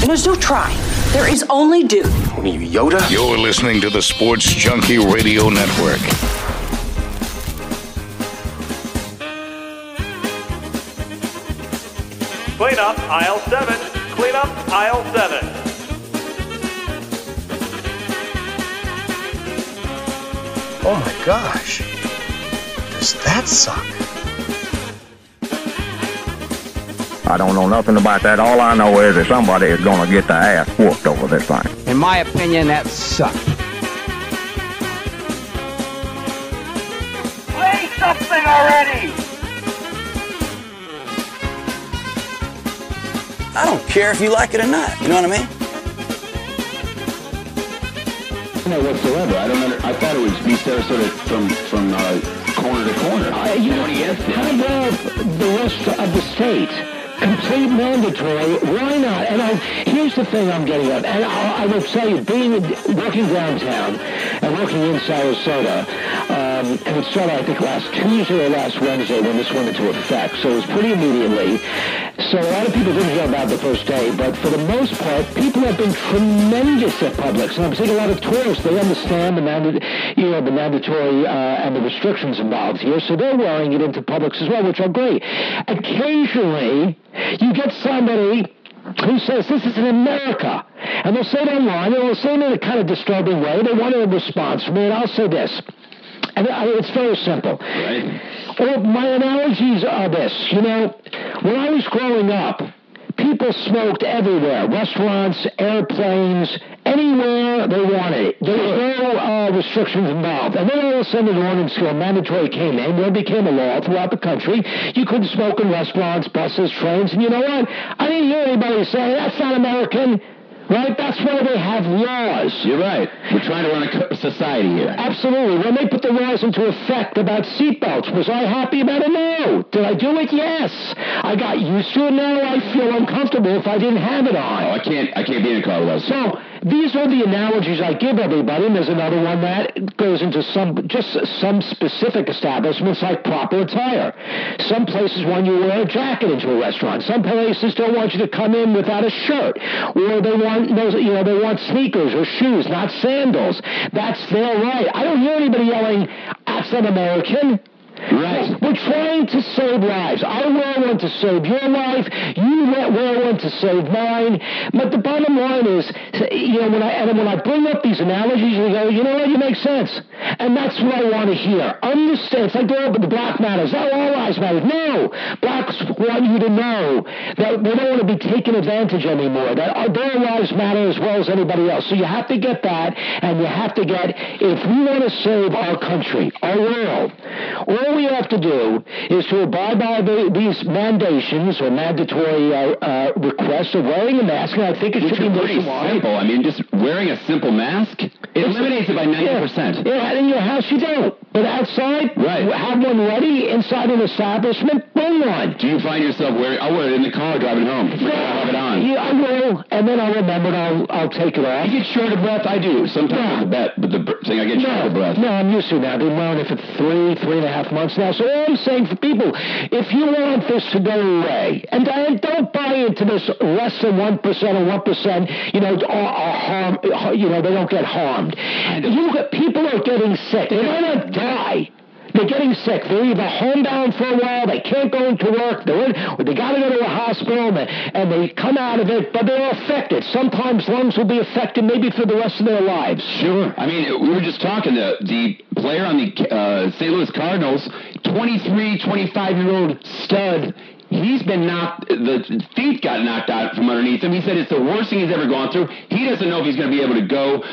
And there's no try. There is only do. What are you, Yoda? You're listening to the Sports Junkie Radio Network. Clean up aisle 7. Clean up aisle 7. Oh my gosh. Does that suck? I don't know nothing about that. All I know is that somebody is going to get their ass whooped over this thing. In my opinion, that sucked. Play something already! I don't care if you like it or not. You know what I mean? No whatsoever. I don't. Under, I thought it was be Sarasota from from uh, corner to corner. Uh, you know, how about the rest of the state? Complete mandatory. Why not? And I, here's the thing I'm getting at. And I, I will tell you, being working downtown and working in Sarasota, um, and it started, I think, last Tuesday or last Wednesday when this went into effect. So it was pretty immediately. So a lot of people didn't hear about the first day, but for the most part, people have been tremendous at Publix. And I'm seeing a lot of tourists. They understand the, you know, the mandatory uh, and the restrictions involved here, so they're wearing it into Publix as well, which are great. Occasionally, you get somebody who says this is in America. And they'll say it online, and they'll say it in a kind of disturbing way. They want a response from me, and I'll say this. And I, it's very simple. Right. Well, my analogies are this. You know, when I was growing up, people smoked everywhere. Restaurants, airplanes, anywhere they wanted it. There was no uh, restrictions involved. And then all of a sudden an ordinance or mandatory came in where it became a law throughout the country. You couldn't smoke in restaurants, buses, trains. And you know what? I didn't hear anybody say, that's not American. Right? That's why they have laws. You're right. We're trying to run a society here. Absolutely. When they put the laws into effect about seatbelts, was I happy about it? No. Did I do it? Yes. I got used to it. Now I feel uncomfortable if I didn't have it on. Oh, I can't. I can't be in a car without. So these are the analogies I give everybody, and there's another one that goes into some just some specific establishments like proper attire. Some places want you to wear a jacket into a restaurant. Some places don't want you to come in without a shirt, or they want those you know they want sneakers or shoes, not sandals. That's their right. I don't hear anybody yelling, "That's an American." Right. We're trying to save lives. I one to save your life. You wear one to save mine. But the bottom line is, you know, when I and when I bring up these analogies, you go, you know what, you make sense, and that's what I want to hear. Understand? It's like oh, but the black matters. Oh, all lives matter. No, blacks want you to know that they don't want to be taken advantage anymore. That their lives matter as well as anybody else. So you have to get that, and you have to get if we want to save our country, our world. All all we have to do is to abide by the, these mandations or mandatory uh, uh, requests of wearing a mask, and I think it Which should be pretty nationwide. simple. I mean, just wearing a simple mask it It's- eliminates it by ninety Yeah, percent. yeah, in your house you don't. But outside, Right. have one ready. Inside an establishment, bring one. Do you find yourself wearing? I'll wear it in the car driving home. Forget I have it on. Yeah, I will, and then I'll remember and I'll, I'll take it off. You get short of breath. I do sometimes. with the bet, but the thing I get short of breath. No, I'm used to that. I've been wearing it for three, three and a half months now. So all I'm saying for people, if you want this to go away, and don't don't buy into this less than one percent or one percent, you know, are, are harm, you know, they don't get harmed. You get, people are getting sick. They might not die. They're getting sick. They're either homebound for a while, they can't go into work, they're in, or they got to go to a hospital, and and they come out of it, but they're affected. Sometimes lungs will be affected maybe for the rest of their lives. Sure. I mean, we were just talking. The the player on the uh, St. Louis Cardinals, 23, 25 year old stud. He's been knocked. The feet got knocked out from underneath him. He said it's the worst thing he's ever gone through. He doesn't know if he's going to be able to go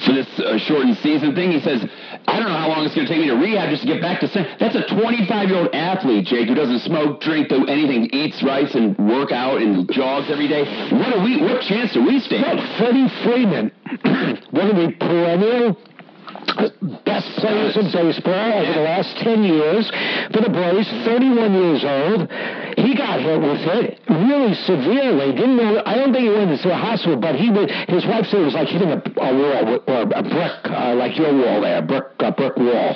for this uh, shortened season thing. He says, I don't know how long it's going to take me to rehab just to get back to. St-. That's a 25 year old athlete, Jake, who doesn't smoke, drink, do anything, eats rice, and work out and jogs every day. What do we? What chance do we stand? Freddie Freeman, one of the perennial best players in baseball over the last 10 years for the Braves, 31 years old. He got hit with it really severely. Didn't know, I don't think he went to the hospital, but he was, his wife said it was like hitting a, a wall or a brick, uh, like your wall there, brick, a brick wall.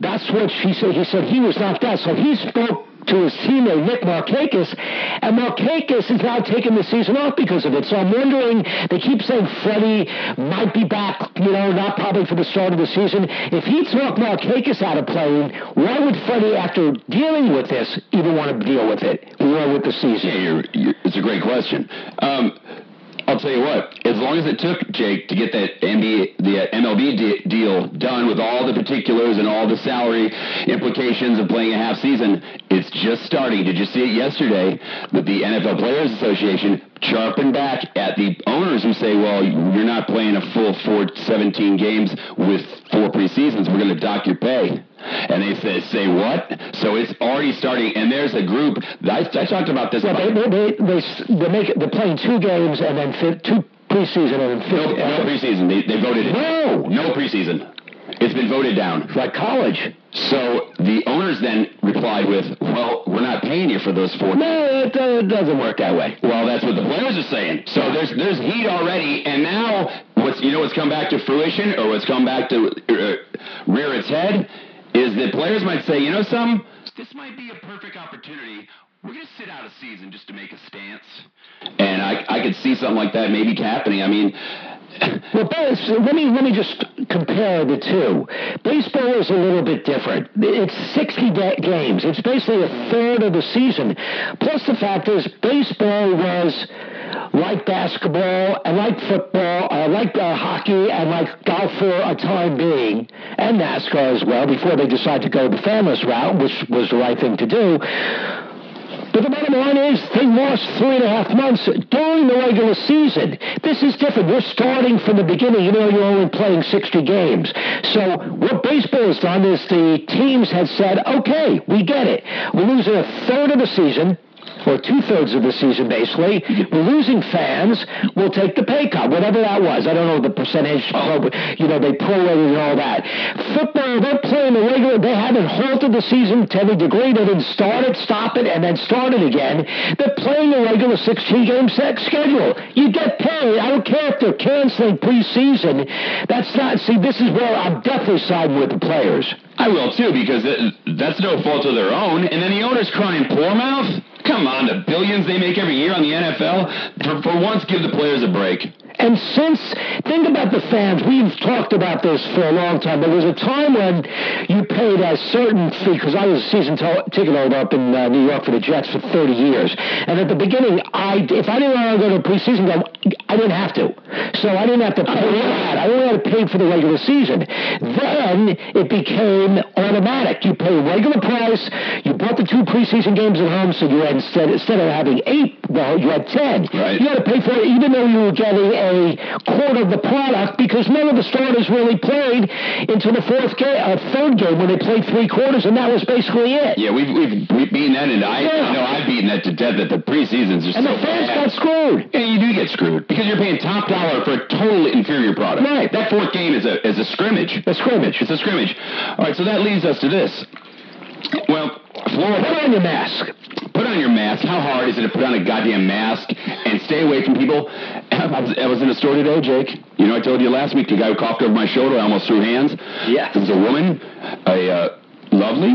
That's what she said. He said he was knocked out. So he spoke to his teammate Nick Markakis, and Markakis is now taking the season off because of it. So I'm wondering. They keep saying Freddie might be back, you know, not probably for the start of the season. If he took Markakis out of playing, why would Freddie, after dealing with this, even want to deal with it, or with the season? Yeah, you're, you're, it's a great question. Um, I'll tell you what. As long as it took Jake to get that NBA, the uh, MLB de- deal done with all the particulars and all the salary implications of playing a half season, it's just starting. Did you see it yesterday that the NFL Players Association sharpened back at the owners who say, "Well, you're not playing a full four, 17 games with four preseasons. We're going to dock your pay." And they say, "Say what?" So it's already starting, and there's a group. I, I talked about this. Well, they, they, they, they, they make they're playing two games and then two preseason and then no, no preseason. They, they voted it. No! no preseason. It's been voted down. like college. So the owners then replied with, "Well, we're not paying you for those four. No, it, uh, it doesn't work that way. Well, that's what the players are saying. So there's there's heat already, and now what's you know what's come back to fruition or what's come back to uh, rear its head is that players might say, you know, some this might be a perfect opportunity. We're going to sit out a season just to make a stance, and I I could see something like that maybe happening. I mean. Well, let me let me just compare the two. Baseball is a little bit different. It's 60 da- games. It's basically a third of the season. Plus, the fact is, baseball was like basketball and like football, uh, like uh, hockey and like golf for a time being, and NASCAR as well. Before they decided to go the famous route, which was the right thing to do. But the bottom line is they lost three and a half months during the regular season. This is different. We're starting from the beginning. You know, you're only playing 60 games. So what baseball has done is the teams have said, okay, we get it. We're losing a third of the season or two thirds of the season, basically. We're losing fans. We'll take the pay cut, whatever that was. I don't know the percentage. You know, they prorated and all that. Football, they're playing the regular. They haven't halted the season to any degree. They didn't start it, stop it, and then start it again. They're playing the regular 16 game set schedule. You get paid. I don't care if they're canceling preseason. That's not. See, this is where I'm definitely siding with the players. I will too because it, that's no fault of their own. And then the owners crying poor mouth. Come on, the billions they make every year on the NFL. For, for once, give the players a break. And since, think about the fans. We've talked about this for a long time. There was a time when you paid a certain fee, because I was a season to- ticket holder up in uh, New York for the Jets for 30 years. And at the beginning, I, if I didn't want to go to a preseason game, I didn't have to. So I didn't have to pay for that. I only had to pay for the regular season. Then it became automatic. You pay regular price. You bought the two preseason games at home, so you had instead instead of having eight, well, you had ten. Right. You had to pay for it, even though you were getting a quarter of the product, because none of the starters really played until the fourth game, uh, third game when they played three quarters, and that was basically it. Yeah, we've we've, we've beaten that, and I Yeah. know I've beaten that to death. That the preseasons are And so the fans bad. got screwed. Yeah, you do get screwed because you're paying top dollar for a totally inferior product. Right. That fourth game is a is a scrimmage. A scrimmage. It's a scrimmage. All right, so that leads us to this. Well, Florida. Put on your mask. Put on your mask. How hard is it to put on a goddamn mask and stay away from people? I was, I was in a store today, Jake. You know, I told you last week the guy who coughed over my shoulder, I almost threw hands. Yeah. It was a woman, a uh, lovely,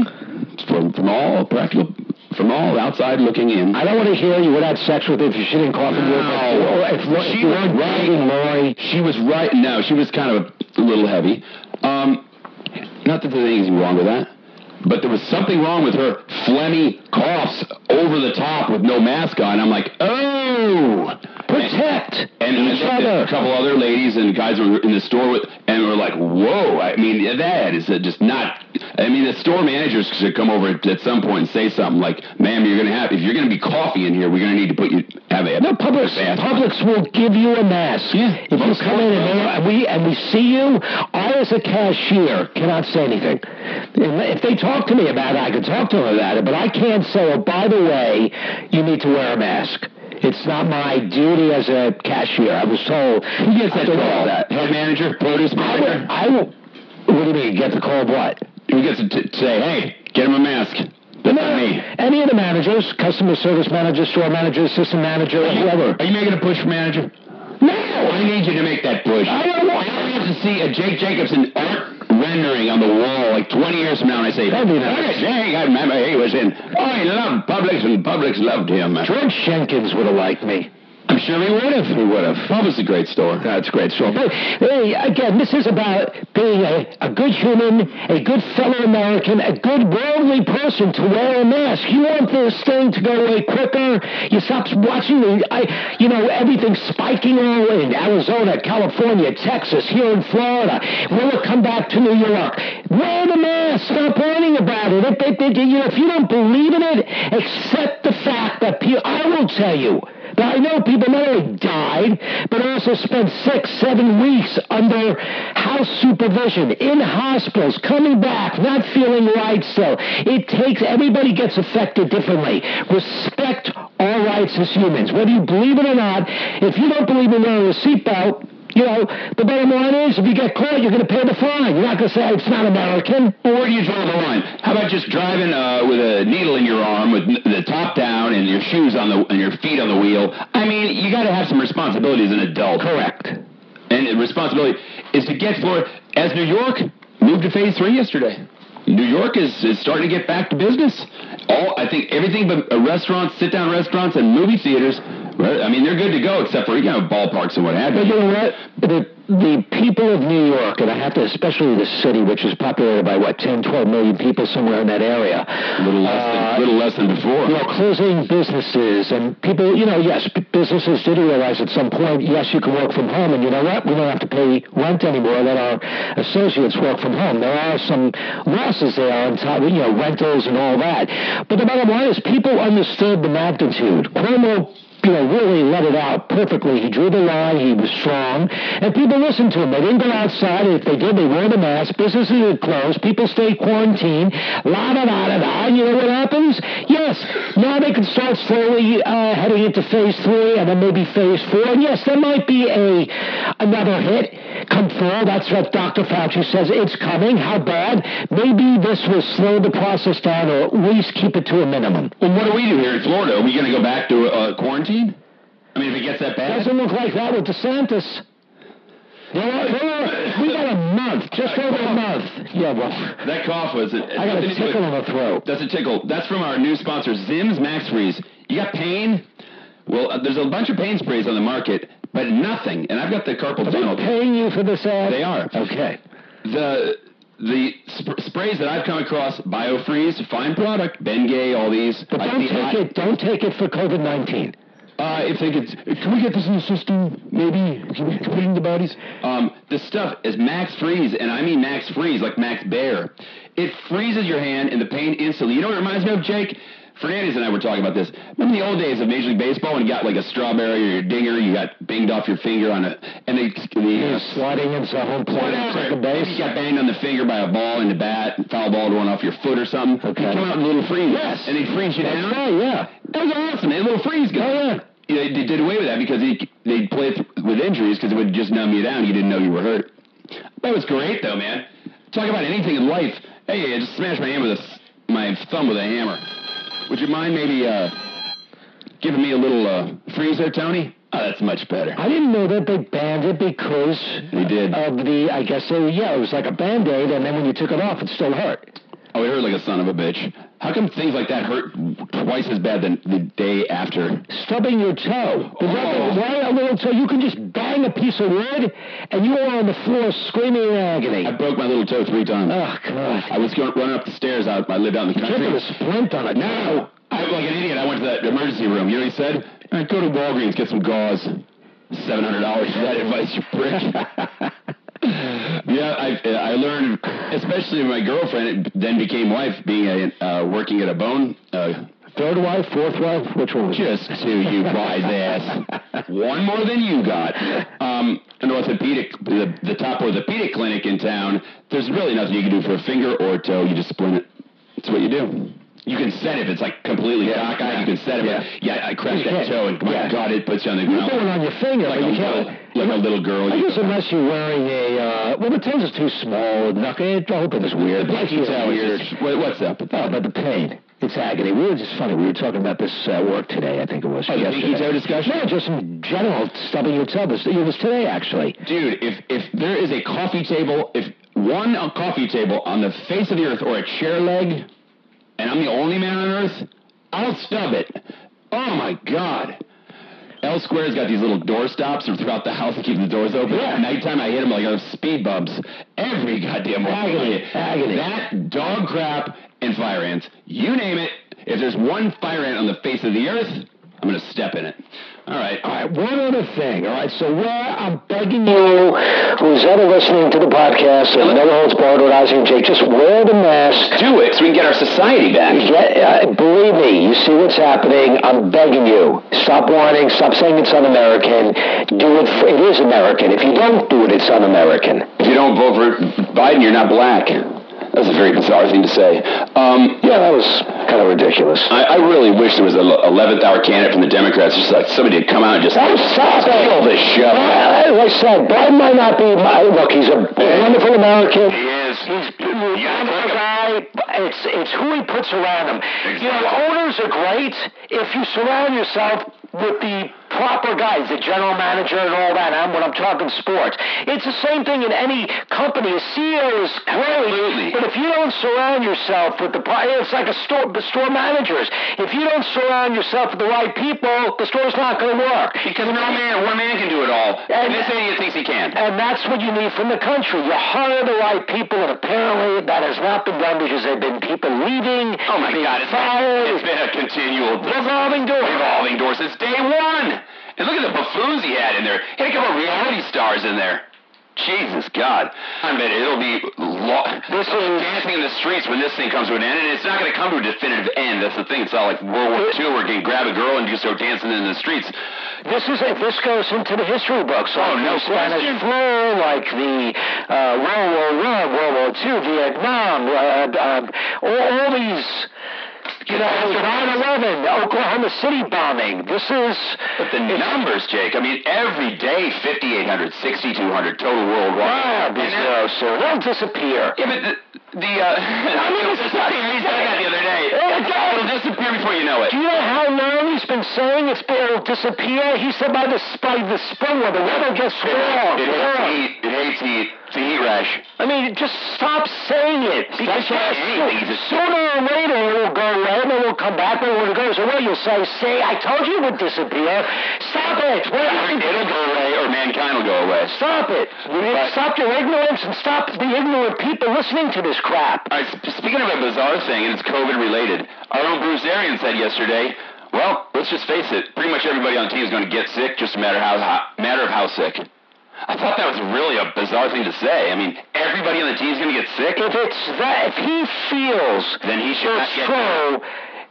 from from all practical, from all outside looking in. I don't want to hear you would have sex with her if she didn't cough in your No. Or if, if She you was weren't right. dating Lori. She was right. No, she was kind of a little heavy. Um, not that there's anything wrong with that, but there was something wrong with her phlegmy coughs over the top with no mask on. I'm like, oh. Protect And, and each a couple other ladies and guys were in the store with, and were like, "Whoa!" I mean, that is just not. I mean, the store managers should come over at, some point and say something like, "Ma'am, you're gonna have if you're gonna be coffee in here, we're gonna need to put you have a No, Publix, mask on." Publix will give you a mask. Yeah, If you come in and, we and we see you, I as a cashier cannot say anything. If if they talk to me about it, I can talk to them about it, but I can't say, oh, by the way, you need to wear a mask. It's not my duty as a cashier. I was told. Who gets that call? That head manager, produce manager. I will. What do you mean? Get the call? of What? Who gets to t- say, "Hey, get him a mask"? That's not me. Any of the managers, customer service manager, store manager, assistant manager, whoever. Are you making a push for manager? No, I need you to make that push. I don't want- I have to see a Jake Jacobson art rendering on the wall like 20 years from now, and I say, That'd be nice. Jake, I remember he was in. Oh, he loved Publix, and Publix loved him. George Jenkins would have liked me. I'm sure he would have. He would have. Publix is a great store. That's a great story. But hey, again, this is about being a, a good human, a good fellow American, a good worldly person to wear a mask. You want this thing to go away quicker. You stop watching the, I, you know, everything spiking all in Arizona, California, Texas, here in Florida. Will it come back to New York? Wear the mask. Stop whining about it. If, if, if, you know, if you don't believe in it, accept the fact that people, I will tell you. I know people not only died, but also spent six, seven weeks under house supervision, in hospitals, coming back, not feeling right still. It takes, everybody gets affected differently. Respect all rights as humans. Whether you believe it or not, if you don't believe in wearing a seatbelt, you know, the bottom line is if you get caught, you're going to pay the fine. You're not going to say it's not American. Well, where do you draw the line? How about just driving uh, with a needle in your arm, with the top down, and your shoes on the and your feet on the wheel? I mean, you got to have some responsibility as an adult. Correct. And responsibility is to get for as New York moved to phase three yesterday. New York is, is starting to get back to business. All I think everything but uh, restaurants, sit down restaurants, and movie theaters. I mean, they're good to go except for you know ballparks and what have But you. you know what? The people of New York, and I have to, especially the city, which is populated by what, 10, 12 million people somewhere in that area. A little less Uh, than little less than before. you know, closing businesses and people, you know, yes, businesses did realize at some point, yes, you can work from home, and you know what? We don't have to pay rent anymore. Let our associates work from home. There are some losses there on top, you know, rentals and all that. But the bottom line is, people understood the magnitude. Cuomo. You know, really let it out perfectly. He drew the line. He was strong, and people listened to him. They didn't go outside. If they did, they wore the mask. Businesses had closed. People stayed quarantined. La da da da da. You know what happens? Yes, now they can start slowly uh, heading into phase three, and then maybe phase four. And yes, there might be a another hit come through. That's what Dr. Fauci says. It's coming. How bad? Maybe this will slow the process down, or at least keep it to a minimum. Well, what do we do here in Florida? Are we going to go back to uh, quarantine? I mean, if it gets that bad. Doesn't look like that with DeSantis. There are- there are- we got a month, just over a month. Yeah, well, That cough was. It, I got a tickle in the throat. That's a tickle. That's from our new sponsor, Zim's Max Freeze. You got pain? Well, uh, there's a bunch of pain sprays on the market, but nothing. And I've got the carpal Are tunnel. paying you for this ad? They are. Okay. The the sp- sprays that I've come across, BioFreeze, fine product, Bengay, all these. But don't see take it. Don't take it for COVID nineteen. Uh, if they could, can we get this in the system? Maybe can we put it in the bodies? Um, this stuff is max freeze, and I mean max freeze, like Max Baer. It freezes your hand and the pain instantly. You know what it reminds me of, Jake? Fernandez and I were talking about this. Remember the old days of Major League Baseball when you got like a strawberry or your dinger, you got banged off your finger on a, and they, the, You're uh, sliding into home plate second base. you got banged on the finger by a ball in the bat, foul ball going off your foot or something. Okay. You come out in a little freeze. Yes. And they freeze you That's down. right. Yeah. That was awesome. man. A little freeze gun. Oh, yeah. Yeah, they did away with that because they they play it with injuries because it would just numb you down. You didn't know you were hurt. That was great though, man. Talk about anything in life. Hey, I just smashed my hand with a my thumb with a hammer. Would you mind maybe uh, giving me a little uh, freeze there, Tony? Oh, that's much better. I didn't know that they banned it because They did. of the. I guess they. Yeah, it was like a band aid, and then when you took it off, it still hurt. Oh, it hurt like a son of a bitch. How come things like that hurt twice as bad than the day after? Stubbing your toe. The- Oh. why a little toe? You can just bang a piece of wood, and you are on the floor screaming in agony. I broke my little toe three times. Oh God. I was going running up the stairs. Out, I lived out in the country. country. it a splint on it. No, I like an idiot. I went to that emergency room. You know what he said? All right, go to Walgreens, get some gauze. Seven hundred dollars for that advice, you prick. yeah, I I learned, especially my girlfriend, then became wife, being a uh, working at a bone. Uh, Third wife, fourth wife, which one was just to you wise ass. One more than you got. Um, an orthopedic, the, the top orthopedic clinic in town. There's really nothing you can do for a finger or a toe. You just splint it. That's what you do. You can set it if it's like completely cockeyed. You can set it. Yeah. Yeah, I You that toe and my Yeah. God, it puts you on the ground. You ground. do it on your finger, like, but a you little, can't. like a little girl. I guess unless you're wearing a, uh, well, the toes is too small. Knuckle, the whole thing is weird. The pinky toe is just- what- what's up with Oh, but the pain. It's agony. We were just funny. We were talking about this at work today. I think it was. Oh, yesterday. pinky toe discussion? No, just in general, stubbing your toe. It was today, actually. Dude, if if there is a coffee table, if one uh, coffee table on the face of the earth or a chair leg, and I'm the only man on earth, I'll stub it. Oh my God. L Square's got these little door stops throughout the house to keep the doors open. Yeah. At nighttime, I hit them like those speed bumps. Every goddamn Agony, agony. That dog crap and fire ants. You name it. If there's one fire ant on the face of the earth, I'm gonna step in it. All right. All right, one other thing. All right, so where I'm begging you, who's ever listening to the podcast, and Never Holds Barred with Ozzy and Jake, just wear the mask. Do it so we can get our society back. Get, uh, believe me, you see what's happening. I'm begging you. Stop whining. Stop saying it's un-American. Do it. For, it is American. If you don't do it, it's un-American. If you don't vote for Biden, you're not black. That was a very bizarre thing to say. Um, Yeah, that was kind of ridiculous. I, I really wish there was an 11th hour candidate from the Democrats, just like somebody to come out and just Oh, stop it. this show. Well, as I said, Biden might not be my look. He's a wonderful American. He is. He's a wonderful guy. It's it's who he puts around him. You know, owners are great if you surround yourself with the proper guys, the general manager and all that. I'm when I'm talking sports. It's the same thing in any company. A CEO is great, Absolutely. but if you don't surround yourself with the it's like a store the store managers. If you don't surround yourself with the right people, the store's not going to work. Because no man, one man can do it all. And- And this idiot thinks he can. And that's what you need from the country. You hire the right people, and apparently that has not been done because there have been people leaving, Oh my God, it's fired. been, it's been a continual revolving door. revolving door since day one. And look at the buffoons he had in there. He had a couple of reality stars in there. Jesus God. I bet it'll be lo- This is- dancing in the streets when this thing comes to an end, and it's not going to come to a definitive end. That's the thing. It's not like World War II where you can grab a girl and just start dancing in the streets. This is if this goes into the history books. Oh, no the Spanish flu, like the uh, World War One, World War Two, Vietnam, uh, uh, all, all these. You know, 9/11, Oklahoma City bombing. This is. But the numbers, Jake, I mean, every day, 5,800, 6,200 total worldwide. Wow, be And so they'll disappear. Yeah, but the, the uh, I mean, it's disappear. He said that the other day. It'll disappear before you know it. Do you know how long he's been saying it's it'll disappear? He said by the by the spring when the weather gets warm. It hates heat. It hates heat. It's a heat rash. I mean, just stop saying it. Because saying yes. Sooner or later it will go away, and then it'll come back, and when it goes away, you'll say, "Say, I told you it would disappear. Stop it. What- It'll go away, or mankind will go away. Stop it. Stop your ignorance and stop the ignorant people listening to this crap. All right, speaking of a bizarre thing, and it's COVID related, our own Bruce Arians said yesterday, well, let's just face it, pretty much everybody on the team is going to get sick, just a matter, how, matter of how sick. I thought that was really a bizarre thing to say. I mean, everybody on the team is going to get sick? If it's that, if he feels Then he should it's true,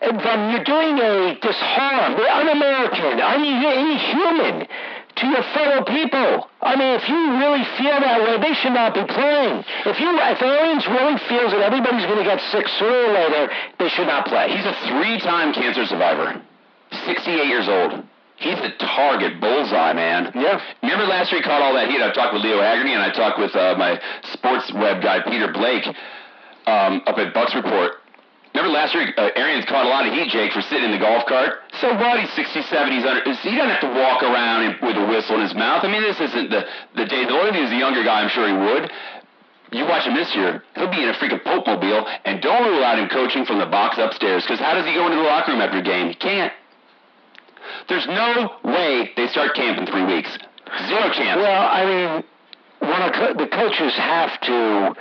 then you're doing a disharm, the un-American, un- inhuman to your fellow people. I mean, if you really feel that way, they should not be playing. If you, if Arians really feels that everybody's going to get sick sooner or later, they should not play. He's a three-time cancer survivor. 68 years old. He's the target bullseye, man. Yeah. Remember last year he caught all that heat? I talked with Leo Haggerty and I talked with uh, my sports web guy Peter Blake um, up at Bucs Report. Remember last year uh, Arians caught a lot of heat, Jake, for sitting in the golf cart? So what? He's 67. He's under. He doesn't have to walk around in- with a whistle in his mouth. I mean, this isn't the the day. The only thing is a younger guy. I'm sure he would. You watch him this year, he'll be in a freaking Pope mobile, and don't rule out him coaching from the box upstairs, because how does he go into the locker room after a game? He can't. There's no way they start camp in three weeks. Zero chance. Well, I mean, one of co- the coaches have to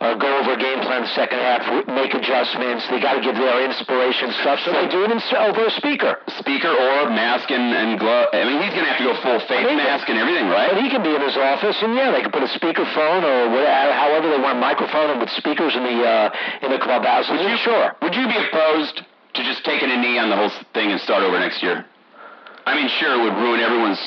uh, go over a game plan the second half, w- make adjustments. They got to give their inspiration stuff, so they do it in, over a speaker. Speaker or mask and, and glove. I mean, he's going to have to go full face I mean, mask and everything, But right? he can be in his office, and yeah, they can put a speakerphone or whatever, however they want a microphone and with speakers in the uh, in the clubhouse. Would you, sure? Would you be opposed to just taking a knee on the whole thing and start over next year? I mean, sure, it would ruin everyone's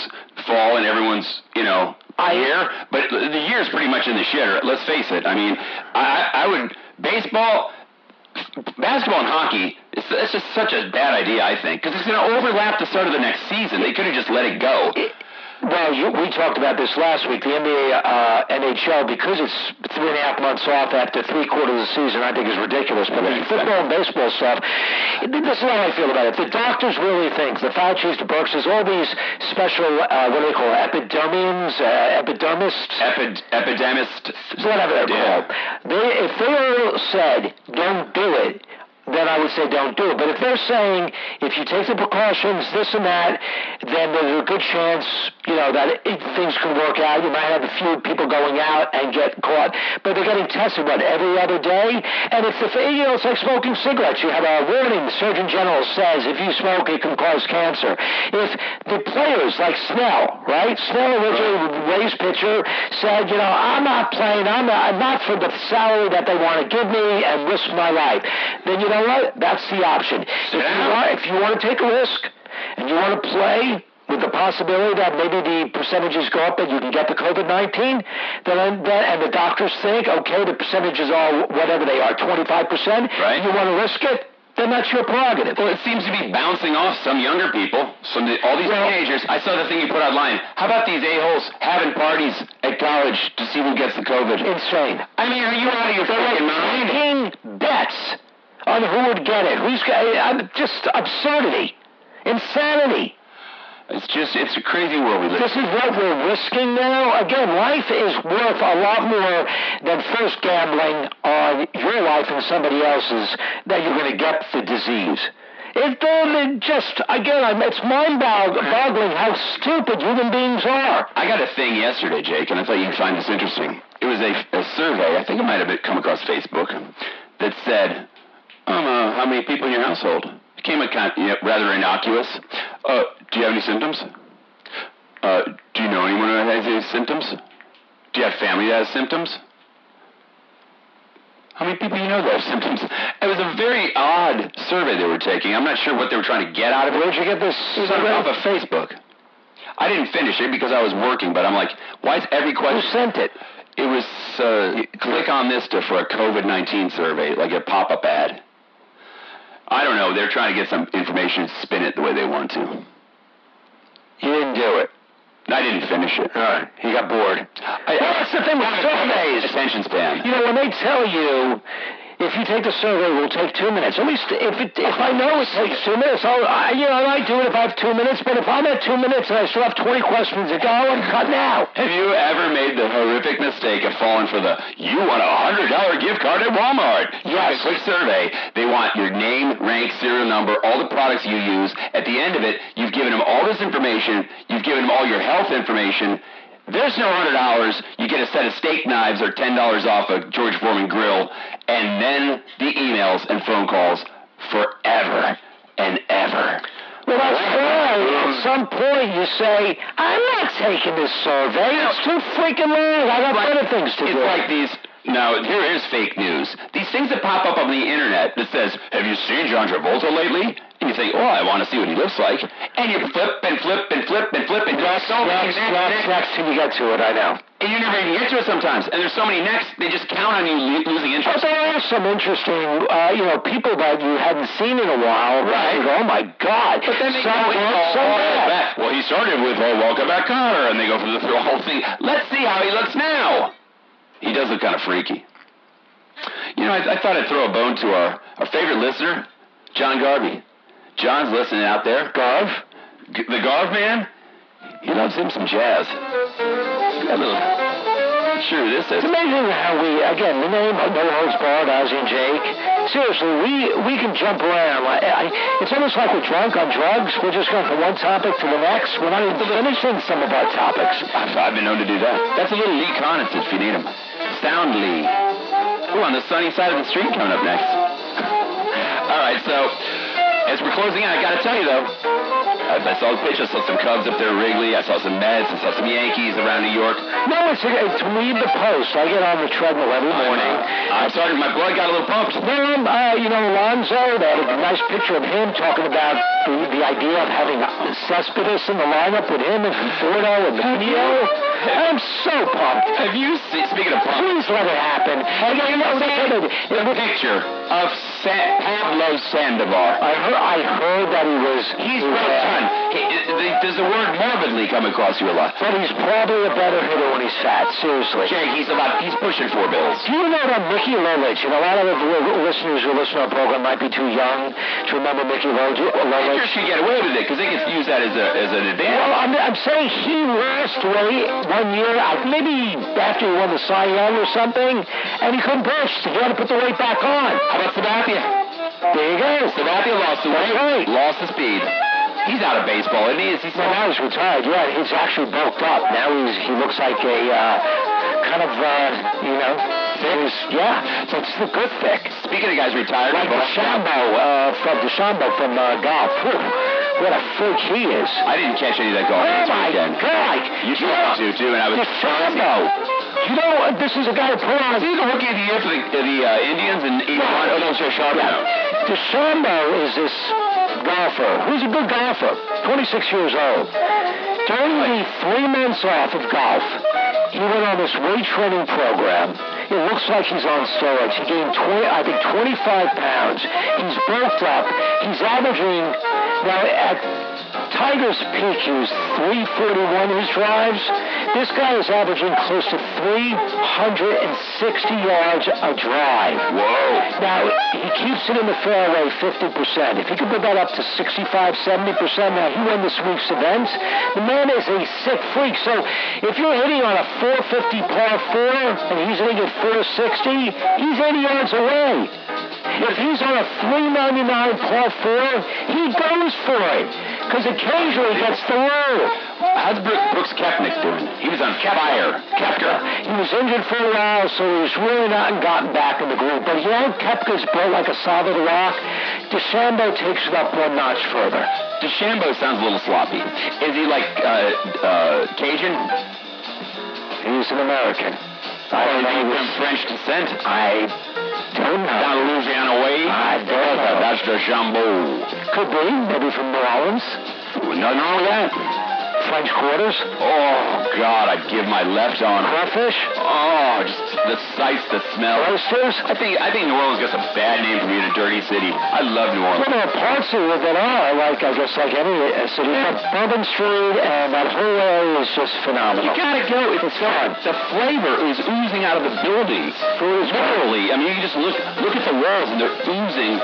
fall and everyone's, you know, I- year, but the year's pretty much in the shitter. Let's face it. I mean, I, I would baseball, basketball, and hockey. It's, it's just such a bad idea, I think, because it's going to overlap the start of the next season. They could have just let it go. Well, you, we talked about this last week. The NBA, uh, NHL, because it's three and a half months off after three quarters of the season, I think is ridiculous. But the football and baseball stuff, this is how I feel about it. The doctors really think, the Fauci's, the Birxes, all these special, uh, what do they call it, epidermians, uh, epidermists? Epid- epidemist. whatever they're Yeah. called. They, if they all said, don't do it, then I would say don't do it. But if they're saying, if you take the precautions, this and that, then there's a good chance, you know, that it, things can work out. You might have a few people going out and get caught, but they're getting tested, what, every other day? And it's, the, you know, it's like smoking cigarettes. You have a warning. The Surgeon General says if you smoke, it can cause cancer. If the players, like Snell, right? Snell originally, Rays pitcher, said, you know, I'm not playing. I'm not, I'm not for the salary that they want to give me and risk my life. Then you know what? That's the option. If you want, if you want to take a risk and you want to play with the possibility that maybe the percentages go up and you can get the COVID-19, then, then and the doctors think, okay, the percentages are whatever they are, 25%, Right. you want to risk it, then that's your prerogative. Well, it seems to be bouncing off some younger people, some all these Well- teenagers. I saw the thing you put online. How about these a-holes having parties at college to see who gets the COVID? Insane. I mean, are you out of your freaking mind? Taking bets on who would get it. Who's got I'm just absurdity, insanity. It's just, it's a crazy world we live This is what we're risking now. Again, life is worth a lot more than first gambling on your life and somebody else's that you're going to get the disease. It, it just again, I'm- it's mind-boggling how stupid human beings are. I got a thing yesterday, Jake, and I thought you'd find this interesting. It was a, a survey, I think it might have come across Facebook, that said, um, uh, how many people in your household? It came a kind rather innocuous. Uh, do you have any symptoms? Uh, do you know anyone who has any symptoms? Do you have family that has symptoms? How many people you know that have symptoms? It was a very odd survey they were taking. I'm not sure what they were trying to get out of it. Where'd you get this? It was off of Facebook. I didn't finish it because I was working, but I'm like, why is every question? Who sent it? It was uh, click on this to for a COVID nineteen survey, like a pop up ad. I don't know. They're trying to get some information and spin it the way they want to. You didn't do it. I didn't finish it. All right. You got bored. I, Well, that's the thing with surveys. Attention span. You know, when they tell you if you take the survey, it will take two minutes. At least if it, if I know it takes two minutes, I'll, I, you know, I might do it if I have two minutes. But if I'm at two minutes and I still have 20 questions to go, I'm cut now. Have you ever made the horrific mistake of falling for the you want a hundred dollar gift card at Walmart? Yes. A quick survey. They want your name, rank, serial number, all the products you use. At the end of it, you've given them all this information. You've given them all your health information. There's no hundred dollars. You get a set of steak knives or ten dollars off a George Foreman grill, and then the emails and phone calls forever and ever. Well, that's why at um, some point you say, I'm not taking this survey. It's too freaking long. I got better things to it's do. like these. Now, here is fake news. These things that pop up on the internet that says, "Have you seen John Travolta lately?" And you think, "Oh, I want to see what he looks like." And you flip and flip and flip and flip and there's so many next, next, till you get to it, I know. and you never even get to it sometimes. And there's so many next, they just count on you lo- losing But interest. there are some interesting, uh, you know, people that you hadn't seen in a while. Right. Go, oh my God. But then they some go into all bad. Well, he started with oh, "Welcome back, Connor," and they go through the whole thing. Let's see how he looks now. He does look kind of freaky. You know, I, I thought I'd throw a bone to our, our favorite listener, John Garvey. John's listening out there. Garv? G- the Garv man? He loves him some jazz. Got a little. Sure, this eh? is. It's amazing how we, again, the name of No Holds Barred, Ozzy and Jake. Seriously, we we can jump around. I, I, it's almost like we're drunk on drugs. We're just going from one topic to the next. We're not even finishing some of our topics. I've, I've been known to do that. That's a little Lee Konitz if you need him. Sound Lee. Ooh, on the sunny side of the street coming up next. All right, so as we're closing out, I got to tell you though, I, saw the pitch. I saw some Cubs up there at Wrigley. I saw some Mets. I saw some Yankees around New York. No, it's, it's read the post. I get on the treadmill every morning. I'm sorry, my blood got a little pumped. No, uh, you know, Alonso, they had a nice picture of him talking about the, the idea of having Cespedes in the lineup with him and Conforto and Pinio. I'm so pumped. Have you seen, speaking of pump, Please let it happen. And you know, the picture of Sa- Pablo Sandoval? I heard, I heard that he was. He's he uh. He, does the word morbidly come across you a lot? But he's probably a better hitter when he's fat. Seriously. Jake, he's about he's pushing four bills. Do you know that Mickey Lolich, and a lot of the listeners who listen to our program might be too young to remember Mickey Lo- Lolich? Pitchers can get away with it because they can use that as a as an advantage. Well, I'm, I'm saying he lost weight one year, maybe after he won the Cy Young or something, and he couldn't pitch. So he had to put the weight back on. About Sabathia? There you go. Sabathia lost the weight, right. lost the speed. He's out of baseball, isn't he? Is he Well, now he's retired. Yeah, he's actually bulked up. Now he's he looks like a uh, kind of uh, you know, thick. Yeah, so it's a good thick. Speaking of guys retired, Like DeChambeau uh, from DeChambeau from uh, golf. Whew, what a freak he is. I didn't catch any of that golf Oh this my weekend. God! You tried to too, and I was. DeChambeau. You know, uh, this is a guy who put on. Is he the rookie of the year for the, the uh, Indians in '81? Oh no, it's. DeChambeau is this golfer who's a good golfer, 26 years old. During the three months off of golf, he went on this weight training program. It looks like he's on steroids. He gained 20, I think 25 pounds. He's bulked up. He's averaging, now at Tiger's was 341 his drives. This guy is averaging close to 360 yards a drive. Whoa. Now, he keeps it in the fairway 50%. If he could put that up to 65, 70%, now he won this week's event. The man is a sick freak. So if you're hitting on a 450 par 4 and he's hitting at 460, he's 80 yards away. If he's on a 399 par 4, he goes for it. Because occasionally he gets through. How's Brooks, Brooks Kepnick doing? He was on fire. Koepka. He was injured for a while, so he's really not gotten back in the group. But you know, Koepka's built like a solid rock. DeChambeau takes it up one notch further. DeChambeau sounds a little sloppy. Is he like uh, uh, Cajun? He's an American. I don't know. he He from was- French descent? I don't know. Down Louisiana way? I don't know. That's DeChambeau. Could be. Maybe from New Orleans. Nothing wrong with that. French quarters. Oh, God, I'd give my left on. Crawfish. Oh, just the sights, the smell. Oysters. I think I think New Orleans gets a bad name for being a dirty city. I love New Well, Orleans. there are parts of it that are, like, I guess, like any uh, city. But Bourbon Street and that whole area is just phenomenal. You gotta go. It's fun. The flavor is oozing out of the buildings. Food is Literally. I mean, you just look look at the walls and they're oozing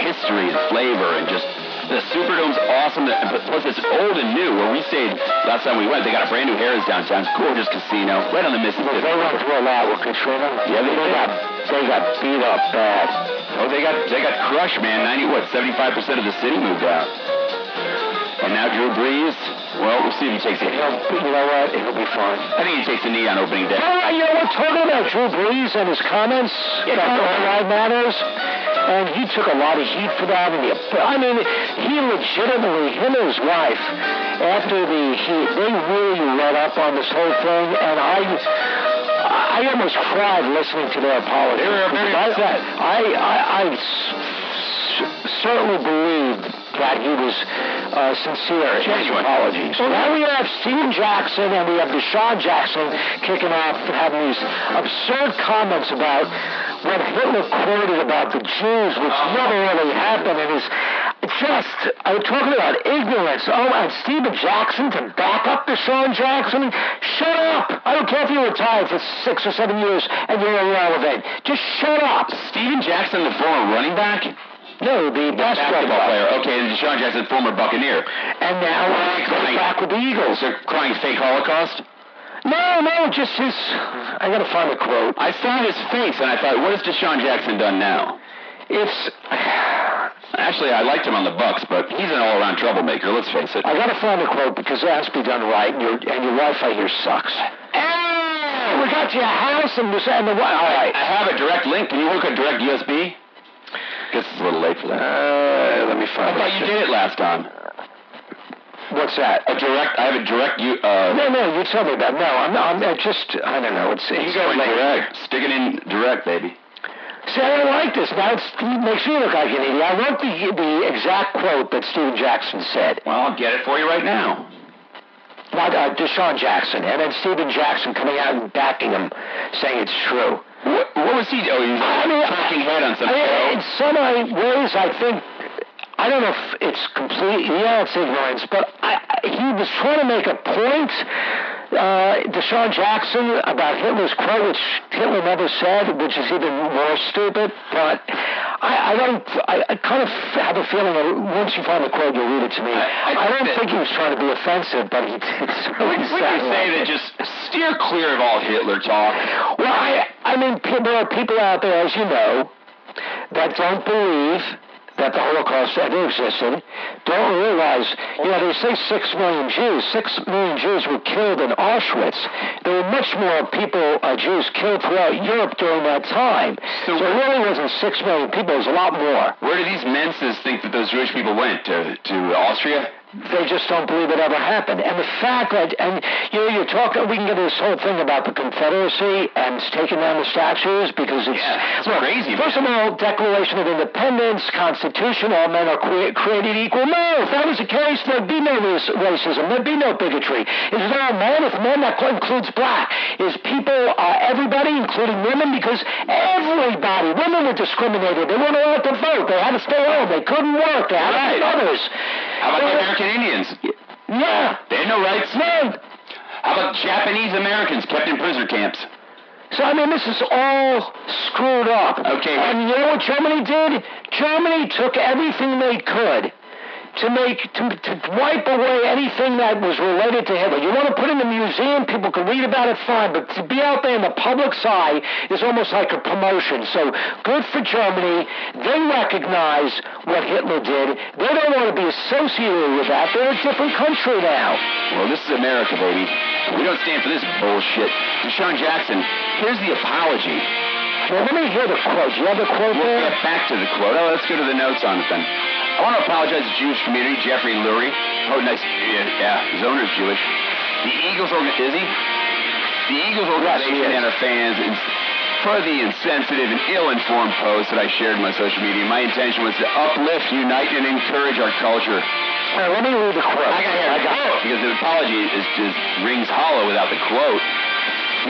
history and flavor and just the Superdome's awesome. Plus, it's old and new. Where we stayed last time we went, they got a brand new Harrah's downtown. Gorgeous casino, right on the Mississippi. They went through a lot with Katrina. Yeah, they they got they got beat up bad. Oh, they got they got crushed, man. Ninety what? Seventy five percent of the city moved out. And now Drew Brees. Well, we'll see if he takes it. He'll, you know what? It'll be fine. I think he takes the knee on opening day. Oh, you know, we're Talking about Drew Brees and his comments about all life matters, and he took a lot of heat for that. And he, I mean, he legitimately, him and his wife, after the heat, they really let up on this whole thing, and I. I almost cried listening to their apology. They were very I-. I, I, I s- certainly believed that he was uh, sincere in his apologies. Now we have Stephen Jackson and we have DeSean Jackson kicking off having these absurd comments about what Hitler quoted about the Jews, which never really happened, and is just I'm talking about ignorance. Oh, and Stephen Jackson to back up DeSean Jackson. Shut up! I don't care if you retired for six or seven years and you're irrelevant. Just shut up. Stephen Jackson, the former running back, No, the basketball basketball player. Okay, and DeSean Jackson, former Buccaneer. And now uh, goes back with the Eagles. They're crying fake Holocaust. No, no, just his. I gotta find the quote. I saw his face and I thought, what has DeSean Jackson done now? It's. Actually, I liked him on the Bucs, but he's an all-around troublemaker. Let's face it. I gotta find the quote because it has to be done right, and your and your wife I hear sucks. Oh, we got you a house and this and the what? All right. I have a direct link. Can you hook a direct USB? It's a little late for that. Uh, let me find. I thought you did it last time. What's that? A direct. I have a direct. You. Uh, No, no, you tell me that. No, I'm, I'm uh, just. I don't know. It's. you it's go late. direct. Stick it in direct, baby. See, I don't like this. Now it's, it makes me look like an idiot. I want the the exact quote that Stephen Jackson said. Well, I'll get it for you right now. not uh, DeSean Jackson, and then Stephen Jackson coming out and backing him, saying it's true. What, what was he? Oh, he was I mean, talking head on some I- show. In some ways, I think. I don't know if it's complete. Yeah, it's ignorance, but I, I, he was trying to make a point. Uh, DeSean Jackson about Hitler's quote, which Hitler never said, which is even more stupid. But I, I don't. I, I kind of have a feeling that once you find the quote, you'll read it to me. I- I don't think he was trying to be offensive, but he did. Would would you say that just steer clear of all Hitler talk? Well, I, I mean, there are people out there, as you know, that don't believe that the Holocaust ever existed, don't realize, you know, they say six million Jews. Six million Jews were killed in Auschwitz. There were much more people, uh, Jews killed throughout Europe during that time. So- So, it really wasn't six million people, it was a lot more. Where do these menses think that those Jewish people went? To, to Austria? They just don't believe it ever happened. And the fact that, and you know, you're talking, we can get this whole thing about the Confederacy and taking down the statues because it's, Yeah, it's look, crazy, First of all, Declaration of Independence, Constitution, all men are cre- created equal. No, if that was the case, there'd be no rac- racism, there'd be no bigotry. Is there a man? If men, that includes black. Is people, uh, everybody, including women, because everybody, women were discriminated. They weren't allowed to vote. They had to stay home. They couldn't work. They had Right. to be mothers. How about the American Indians? yeah. They had no rights. No. How about Japanese Americans kept in prisoner camps? So I mean, this is all screwed up. Okay. And you know what Germany did? Germany took everything they could to make to, to wipe away anything that was related to Hitler. You want to put in a museum, people can read about it, fine. But to be out there in the public's eye is almost like a promotion. So good for Germany. They recognize what Hitler did. They don't want to be associated with that. They're a different country now. Well, this is America, baby. We don't stand for this bullshit. DeSean Jackson, here's the apology. Well, let me hear the quote. Do you have the quote We'll there? get back to the quote. Oh, let's go to the notes on it then. I want to apologize to the Jewish community, Jeffrey Lurie. Oh, nice. Yeah, yeah, his owner's Jewish. The Eagles organ is he? The Eagles organization is. and our fans and for the insensitive and ill-informed post that I shared on my social media. My intention was to uplift, unite, and encourage our culture. All right, let me read the quote. I got here. I got it. Because the apology is just rings hollow without the quote.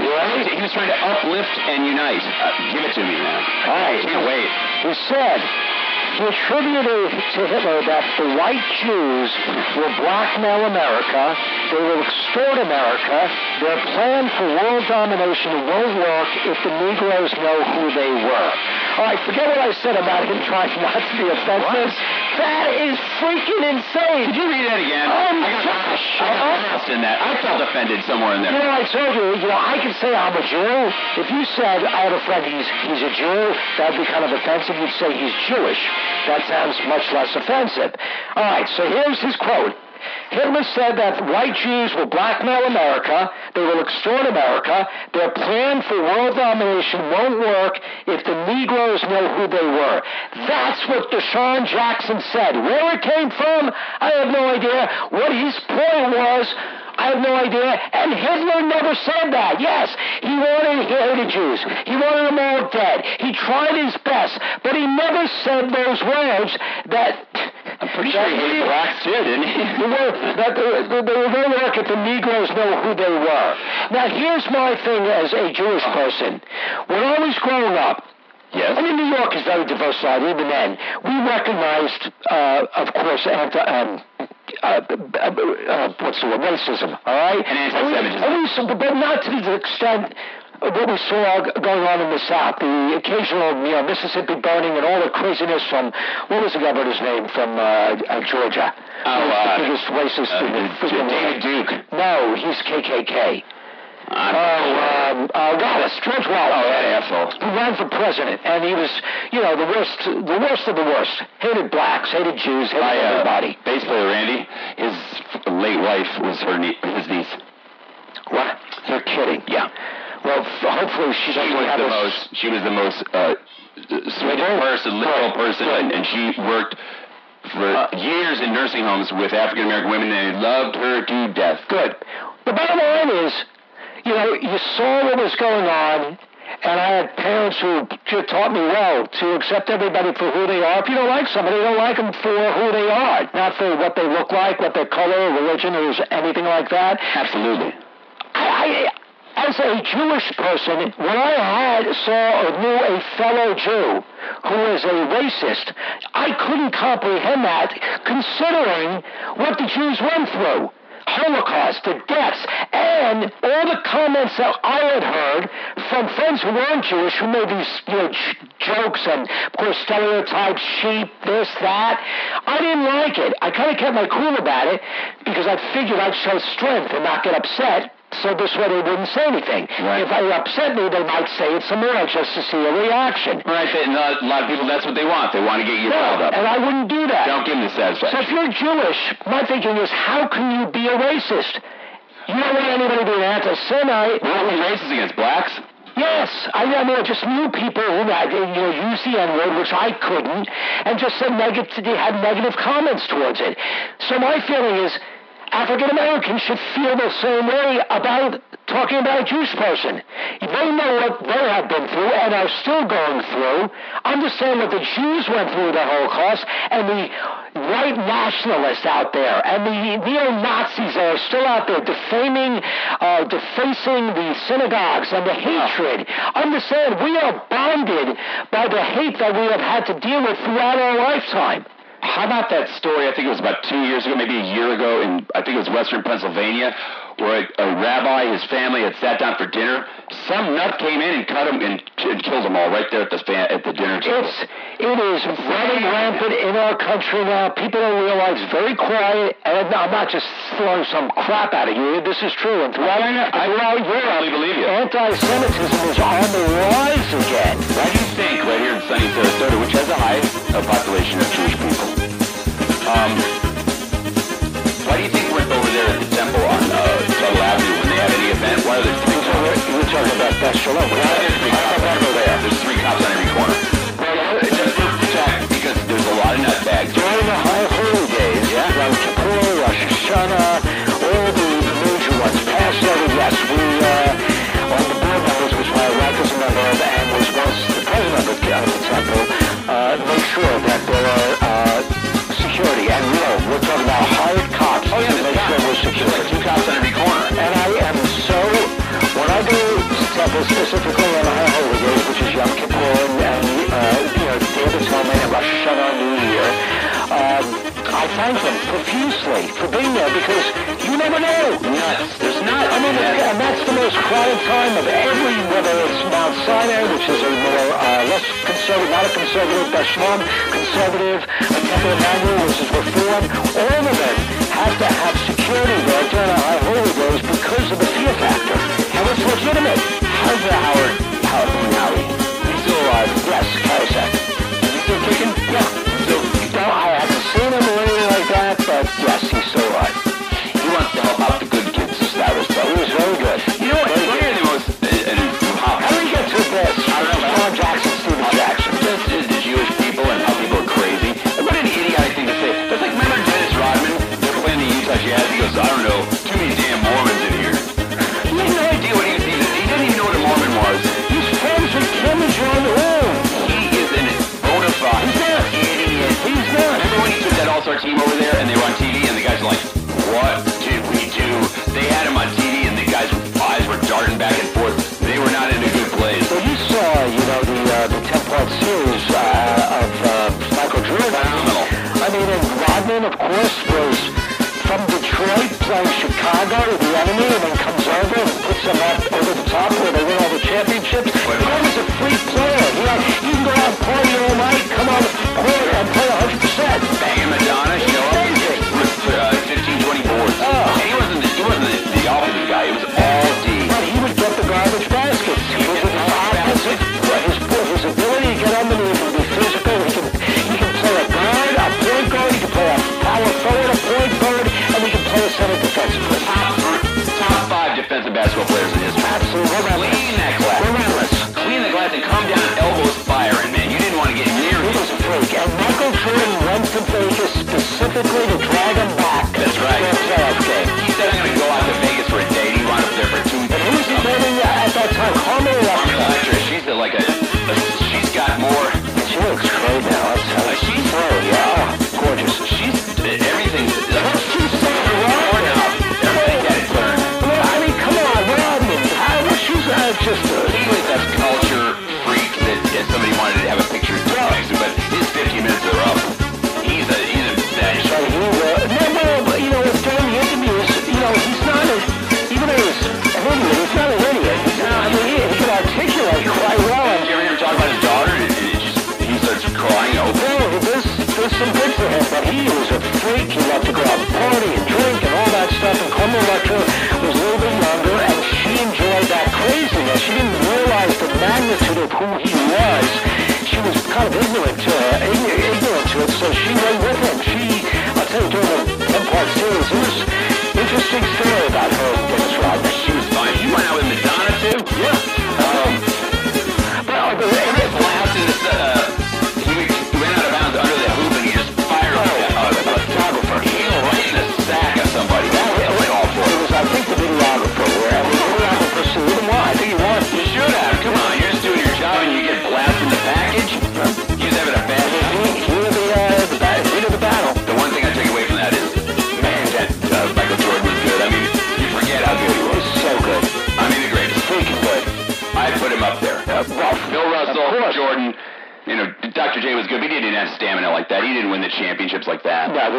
Ready? He was trying to uplift and unite. Uh, give it to me, man. All right. Can't wait. He said attributed to Hitler that the white Jews will blackmail America, they will extort America, their plan for world domination won't work if the Negroes know who they were. All right, forget what I said about him trying not to be offensive. That is freaking insane. Did you read that again? Oh, got gosh. I got lost in that. I felt offended somewhere in there. You know, I told you, you know, I can say I'm a Jew. If you said I have a friend, he's he's a Jew, that'd be kind of offensive. You'd say he's Jewish. That sounds much less offensive. All right, so here's his quote. Hitler said that white Jews will blackmail America, they will extort America, their plan for world domination won't work if the Negroes know who they were. That's what DeSean Jackson said. Where it came from, I have no idea. What his point was, I have no idea. And Hitler never said that. Yes, he wanted he hated Jews. He wanted them all dead. He tried his best, but he never said those words that. I'm pretty sure he hated blacks too, didn't he? Word, that they, they, they were work if the Negroes know who they were. Now, here's my thing as a Jewish person. When I was growing up, Yes. I mean, New York is very diversified. Even then, we recognized, uh, of course, anti, um, uh, uh, uh, what's the word? Racism. All right, And anti-Semitism. But not to the extent of what we saw going on in the South. The occasional, you know, Mississippi burning and all the craziness from what was the governor's name from uh, uh, Georgia? Oh, uh, the biggest racist uh, in the David. Duke. No, he's KKK. Oh, um, uh, Wallace, George Wallace. Oh, that asshole. Who ran for president, and he was, you know, the worst, the worst of the worst. Hated blacks, hated Jews, hated My uh, everybody. bass player Randy, his late wife was her nie- his niece. What? You're kidding. Yeah. Well, f- hopefully she She doesn't was have the most. She was the most uh, sweetest person, liberal person, and, and she worked for Uh, years in nursing homes with African American women, and they loved her to death. Good. The bottom line is, you know, you saw what was going on, and I had parents who taught me well to accept everybody for who they are. If you don't like somebody, you don't like them for who they are, not for what they look like, what their color, or religion, or anything like that. Absolutely. I, I as a Jewish person, when I had saw or knew a fellow Jew who was a racist, I couldn't comprehend that, considering what the Jews went through. Holocaust, the deaths, and all the comments that I had heard from friends who weren't Jewish who made these you know, j- jokes and, of course, stereotypes, sheep, this, that. I didn't like it. I kind of kept my cool about it because I figured I'd show strength and not get upset. So this way they wouldn't say anything. Right. If I upset me, they might say it some more just to see a reaction. Right, and a lot of people, that's what they want. They want to get you riled up. And I wouldn't do that. Don't give them the So if you're Jewish, my thinking is, how can you be a racist? You don't want anybody being anti-Semite. We're only racist against blacks. Yes, I, I mean, I just knew people who had, you know, used the N-word, which I couldn't, and just said negative, had negative comments towards it. So my feeling is, African Americans should feel the same way about talking about a Jewish person. They know what they have been through and are still going through. Understand what the Jews went through the Holocaust and the white nationalists out there and the neo-Nazis that are still out there defaming, uh, defacing the synagogues and the hatred. Understand, we are bonded by the hate that we have had to deal with throughout our lifetime. How about that story? I think it was about two years ago, maybe a year ago, in I think it was Western Pennsylvania, where a, a rabbi, his family had sat down for dinner. Some nut came in and cut him and, and killed them all right there at the at the dinner table. It's it is running rampant in our country now. People don't realize very quiet, and I'm not just throwing some crap at you. This is true. And throughout, I- throughout I Europe, believe you. anti-Semitism is on the rise again. Why do you think right here in sunny Sarasota, which has a high uh, population of Jewish people, um, why do you think we're over there at the temple on uh, Tuttle Avenue when they have any event? Why are there three cops? We're talking about Beth Shalom. Why are there three cops over there? There's three cops on every corner. Well, just to protect, because there's a lot of nutbags. During the high holy days, yeah, Yom Kippur, Rosh Hashanah, all the major ones, Passover, yes, we, uh, on the board members, which my wife is a member of, and was once the president of the, of the temple, uh, make sure that there are, uh, security, and real, we're talking about cops Oh, yeah, make sure we're secure. like two cops on every corner. And I am so, when I to temple, specifically on the high holy days, which is Yom Kippur and, and uh, you know, of Atonement and Rosh Hashanah New Year, um, I thank them profusely for being there because you never know. Nuts. There's not. I mean, and that's the most crowded time of every, whether it's Mount Sinai, which is a more, uh, less conservative, not a conservative, Beth Shalom, conservative, a Temple Emmanuel, which is Reform, all of them have to have security there during high holy days because of the fear factor. And it's legitimate. How's the Howard, Howard Howie? He's still alive. Yes, Karisak. Is he still kicking? Yeah. So No, I haven't seen him or anything like that, but yes, he's still alive. he wants to help out the good kids of Sarasota. He was very good. You know what? One of the most uh, and how, did he get to this? I don't know. Sean Jackson, Stephen Jackson.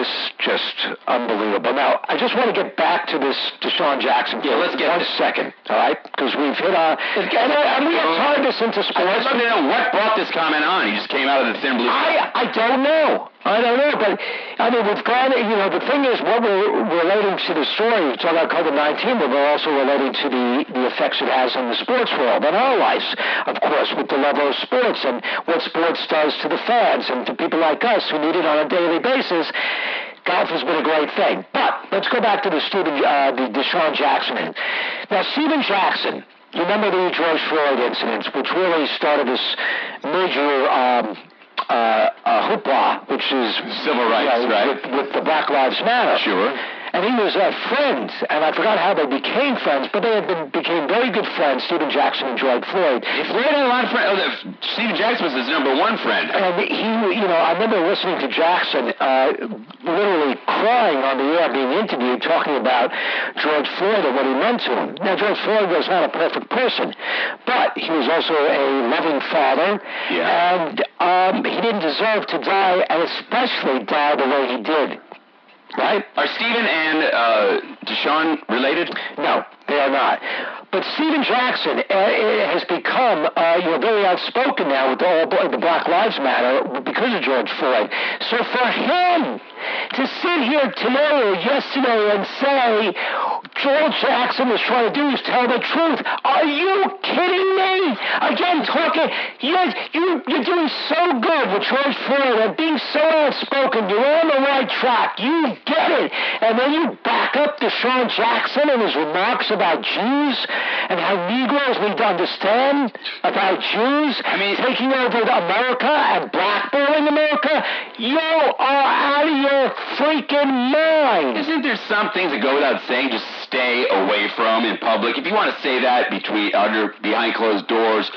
Is just unbelievable. Now, I just want to get back to this Jackson. Yeah, let's get one it. second, all right? Because we've hit on, and, and we have tied this into sports. I'd love to know what brought this comment on. He just came out of the thin blue. I I don't know. I don't know, but I mean, we've gone. You know, the thing is, what we're relating to the story. We talk about COVID nineteen, but we're also relating to the the effects it has on the sports world and our lives, of course, with the level of sports and what sports does to the fans and to people like us who need it on a daily basis. Golf has been a great thing, but let's go back to the Stephen, uh, the DeSean Jackson. Now, Stephen Jackson. You remember the George Floyd incidents, which really started this major um, uh, uh, hoopla, which is Civil rights, you know, right. With, with the Black Lives Matter. Sure. And he was a friend, and I forgot how they became friends, but they had been, became very good friends, Stephen Jackson and George Floyd. Floyd had a lot of friends. Oh, Stephen Jackson was his number one friend. And he, you know, I remember listening to Jackson uh, literally crying on the air, being interviewed, talking about George Floyd and what he meant to him. Now, George Floyd was not a perfect person, but he was also a loving father, Yeah. and um, he didn't deserve to die, and especially die the way he did. Right? Are Stephen and uh, DeSean related? No, they are not. But Stephen Jackson uh, uh, has become, uh, you know, very outspoken now with all the Black Lives Matter because of George Floyd. So for him to sit here today or yesterday and say George Jackson was trying to do is tell the truth, are you kidding me? Again, talking, yes, you, you're doing so good with George Floyd and being so outspoken. You're on the right track. You get it. And then you back up DeSean Jackson and his remarks about Jews and how Negroes need to understand about Jews I mean- taking over America and blackballing America. You are out of your freaking mind. Isn't there some things that go without saying? Just stay away from in public. If you want to say that between under behind closed doors,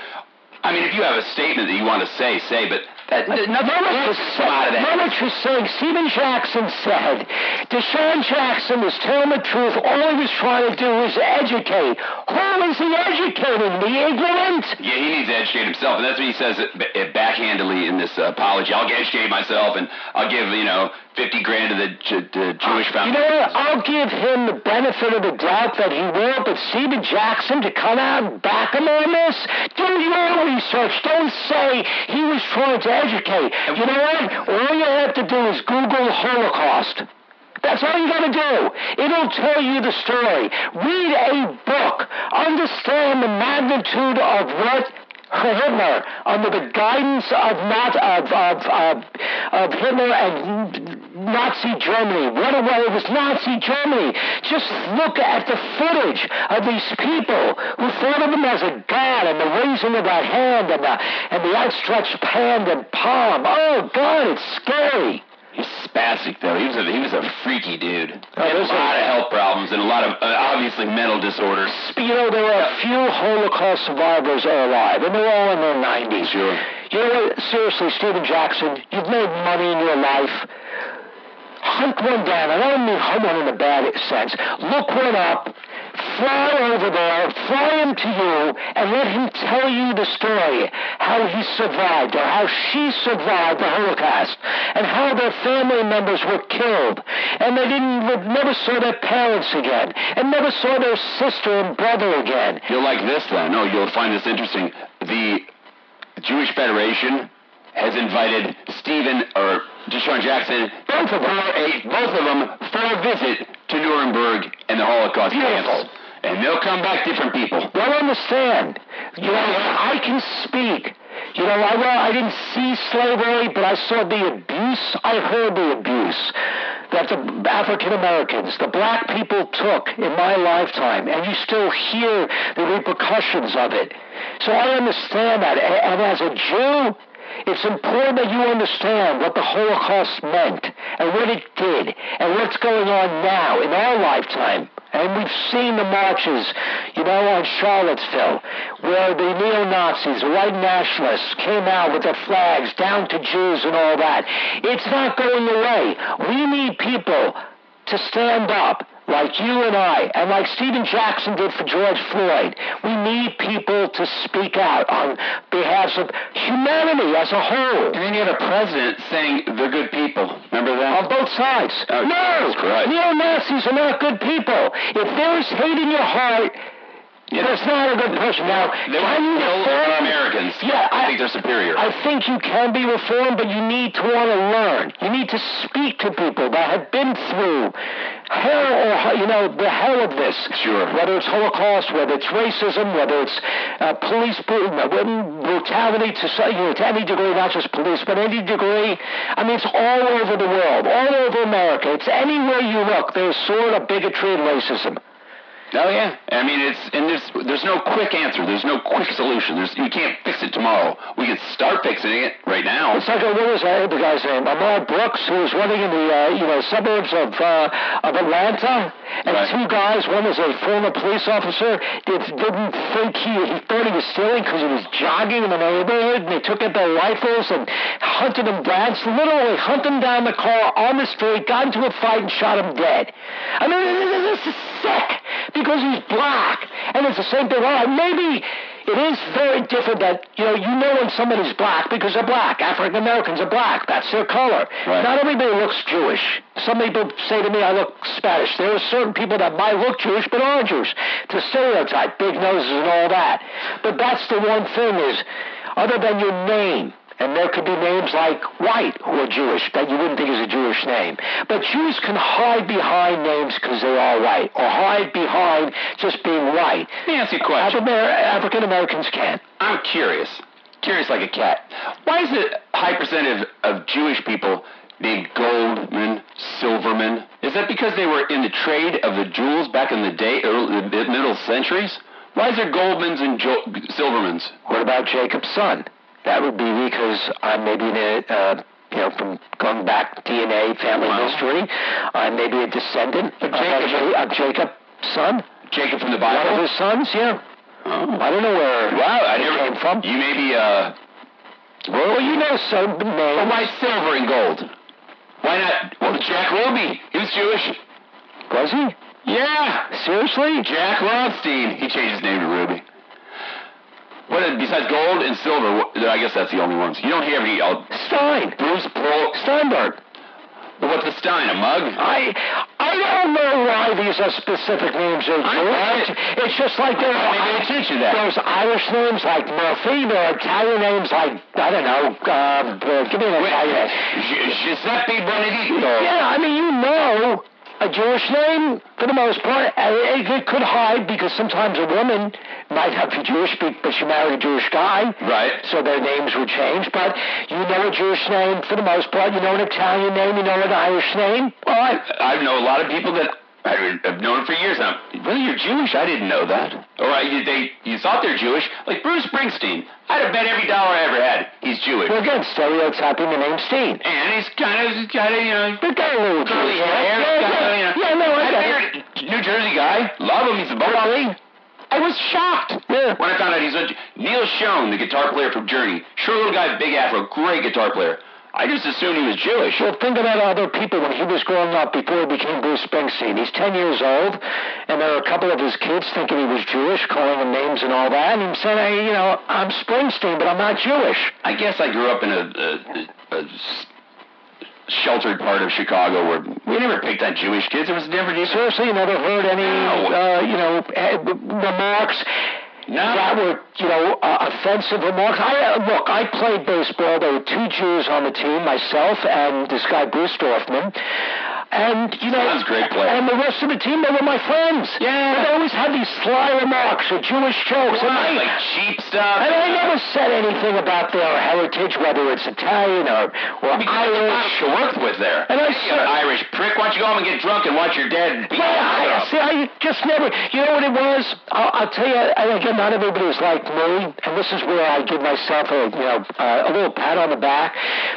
I mean, if you have a statement that you want to say, say. But that, nothing good come out of that. Monica's saying Stephen Jackson said DeSean Jackson was telling the truth. All he was trying to do was educate. Who is he educating? The ignorant? Yeah, he needs to educate himself, and that's what he says it, it backhandedly in this uh, apology. I'll get educate myself, and I'll give you know fifty grand to the, the Jewish You know what? I'll give him the benefit of the doubt that he will, but Stephen Jackson to come out and back him on this? Do your research. Don't say he was trying to educate. You know what? All you have to do is Google Holocaust. That's all you gotta do. It'll tell you the story. Read a book. Understand the magnitude of what Hitler, under the guidance of not of of of, of Hitler and Nazi Germany, what a way it was Nazi Germany. Just look at the footage of these people who thought of him as a god and the raising of that hand and the and the outstretched hand and palm. Oh God, it's scary. He's spastic though. He was a he was a freaky dude. He Oh, had a there's a- lot of health problems and a lot of uh, obviously mental disorders. You know, there are a few Holocaust survivors are alive, and they're all in their 90s. Sure. You know what? Seriously, Stephen Jackson, you've made money in your life. Hunt one down. I don't mean hunt one in a bad sense. Look one up. Fly over there, fly him to you, and let him tell you the story, how he survived or how she survived the Holocaust, and how their family members were killed, and they didn't never saw their parents again, and never saw their sister and brother again. You'll like this then. No, you'll find this interesting. The Jewish Federation has invited Stephen or DeSean Jackson, both of them, a, both of them, for a visit to Nuremberg and the Holocaust Beautiful. camps. And they'll come back different people. Don't understand. You know, I can speak. You know, I, well, I didn't see slavery, but I saw the abuse. I heard the abuse that the African Americans, the black people took in my lifetime, and you still hear the repercussions of it. So I understand that. A- And as a Jew, it's important that you understand what the Holocaust meant and what it did and what's going on now in our lifetime. And we've seen the marches, you know, on Charlottesville, where the neo-Nazis, white nationalists, came out with their flags down to Jews and all that. It's not going away. We need people to stand up like you and I, and like Stephen Jackson did for George Floyd. We need people to speak out on behalf of humanity as a whole. And then you had a president saying they're good people. Remember that? On both sides. Oh, no! Neo-Nazis are not good people. If there's hate in your heart, there's not a good person. Now, They can you reform? Americans. Yeah, I think they're superior. I think you can be reformed, but you need to want to learn. You need to speak to people that have been through hell or, you know, the hell of this. Sure. Whether it's Holocaust, whether it's racism, whether it's uh, police brutality to, you know, to any degree, not just police, but any degree. I mean, it's all over the world, all over America. It's anywhere you look, there's sort of bigotry and racism. Oh yeah, I mean it's and there's there's no quick answer. There's no quick solution. There's you can't fix it tomorrow. We can start fixing it right now. It's like uh, what was that, the guy's name? Ahmad Brooks, who was running in the uh, you know suburbs of uh, of Atlanta, and Right. two guys. One was a former police officer. Did, didn't think he he thought he was stealing because he was jogging in the neighborhood, and they took out their rifles and hunted him down. So literally hunted him down the car on the street, got into a fight, and shot him dead. I mean, this is sick because he's black, and it's the same thing. Right, maybe. It is very different that, you know, you know when somebody's black because they're black. African Americans are black. That's their color. Right. Not everybody looks Jewish. Some people say to me, I look Spanish. There are certain people that might look Jewish but aren't Jewish. To stereotype, big noses and all that. But that's the one thing is, other than your name, and there could be names like White who are Jewish that you wouldn't think is a Jewish name. But Jews can hide behind names because they are white, or hide behind just being white. Let me ask you a question. African Americans can't. I'm curious, curious like a cat. Why is it a high percentage of, of Jewish people named Goldman, Silverman? Is that because they were in the trade of the jewels back in the day, early, middle centuries? Why is there Goldmans and jo- Silvermans? What about Jacob's son? That would be because I'm maybe in a, uh, you know, from going back DNA, family Wow. history, I'm maybe a descendant of, Jacob- Ja- of Jacob's son. Jacob from the Bible? One of his sons, yeah. Oh. I don't know where Wow, I never came from. You may be, uh, Well, you know some names. why silver and gold? Why not? Well, Jack Ruby, he was Jewish. Was he? Yeah, Seriously? Jack Rothstein. He changed his name to Ruby. What besides gold and silver? I guess that's the only ones. You don't hear any. Uh, Stein. Bruce Pearl. Steinberg. But what's a Stein? A mug? I I don't know why these are specific names are Jewish. It's just like there are Maybe they teach you that. There's Irish names like Murphy. There are Italian names like I don't know. Uh, give me an Italian. Gi- Giuseppe Benedetto. Yeah, I mean you know a Jewish name for the most part. Uh, It, could hide because sometimes a woman might have be Jewish, but she married a Jewish guy. Right. So their names would change. But you know a Jewish name for the most part. You know an Italian name. You know an Irish name. Well, I, I know a lot of people that I- I've known for years. Now, really, you're Jewish? I didn't know that. Or I, you, they, you thought they're Jewish, like Bruce Springsteen. I'd have bet every dollar I ever had he's Jewish. Well, again, stereotyping the name Steen. And he's kind of, kind of, you know, But got a little Jewish hair. Yeah, kind of, you yeah, know. yeah, no, I it. New Jersey guy, love him. He's a bubbly. I was shocked Yeah. when I found out he's a Neal Schon, the guitar player from Journey. Short little guy, big afro, great guitar player. I just assumed he was Jewish. Well, think about other people when he was growing up before he became Bruce Springsteen. He's 10 years old, and there are a couple of his kids thinking he was Jewish, calling him names and all that, and him saying, hey, you know, I'm Springsteen, but I'm not Jewish. I guess I grew up in a, a, a sheltered part of Chicago where we never picked on Jewish kids. It was never Seriously, you never heard any, No. uh, you know, eh, remarks No. that were, you know, uh, offensive remarks. I uh, look, I played baseball. There were two Jews on the team, myself and this guy Bruce Dorfman. And you know, Sounds great player. and the rest of the team, they were my friends. Yeah. They always had these sly remarks or Jewish jokes. and I, like cheap stuff. and I never said anything about their heritage, whether it's Italian or, or because Irish. You worked with there. And I said- Irish prick. Why don't you go home and get drunk and watch your dad beat Well, I, see, I just never. You know what it was? I'll, I'll tell you. And again, not everybody everybody's like me, and this is where I give myself a you know uh, a little pat on the back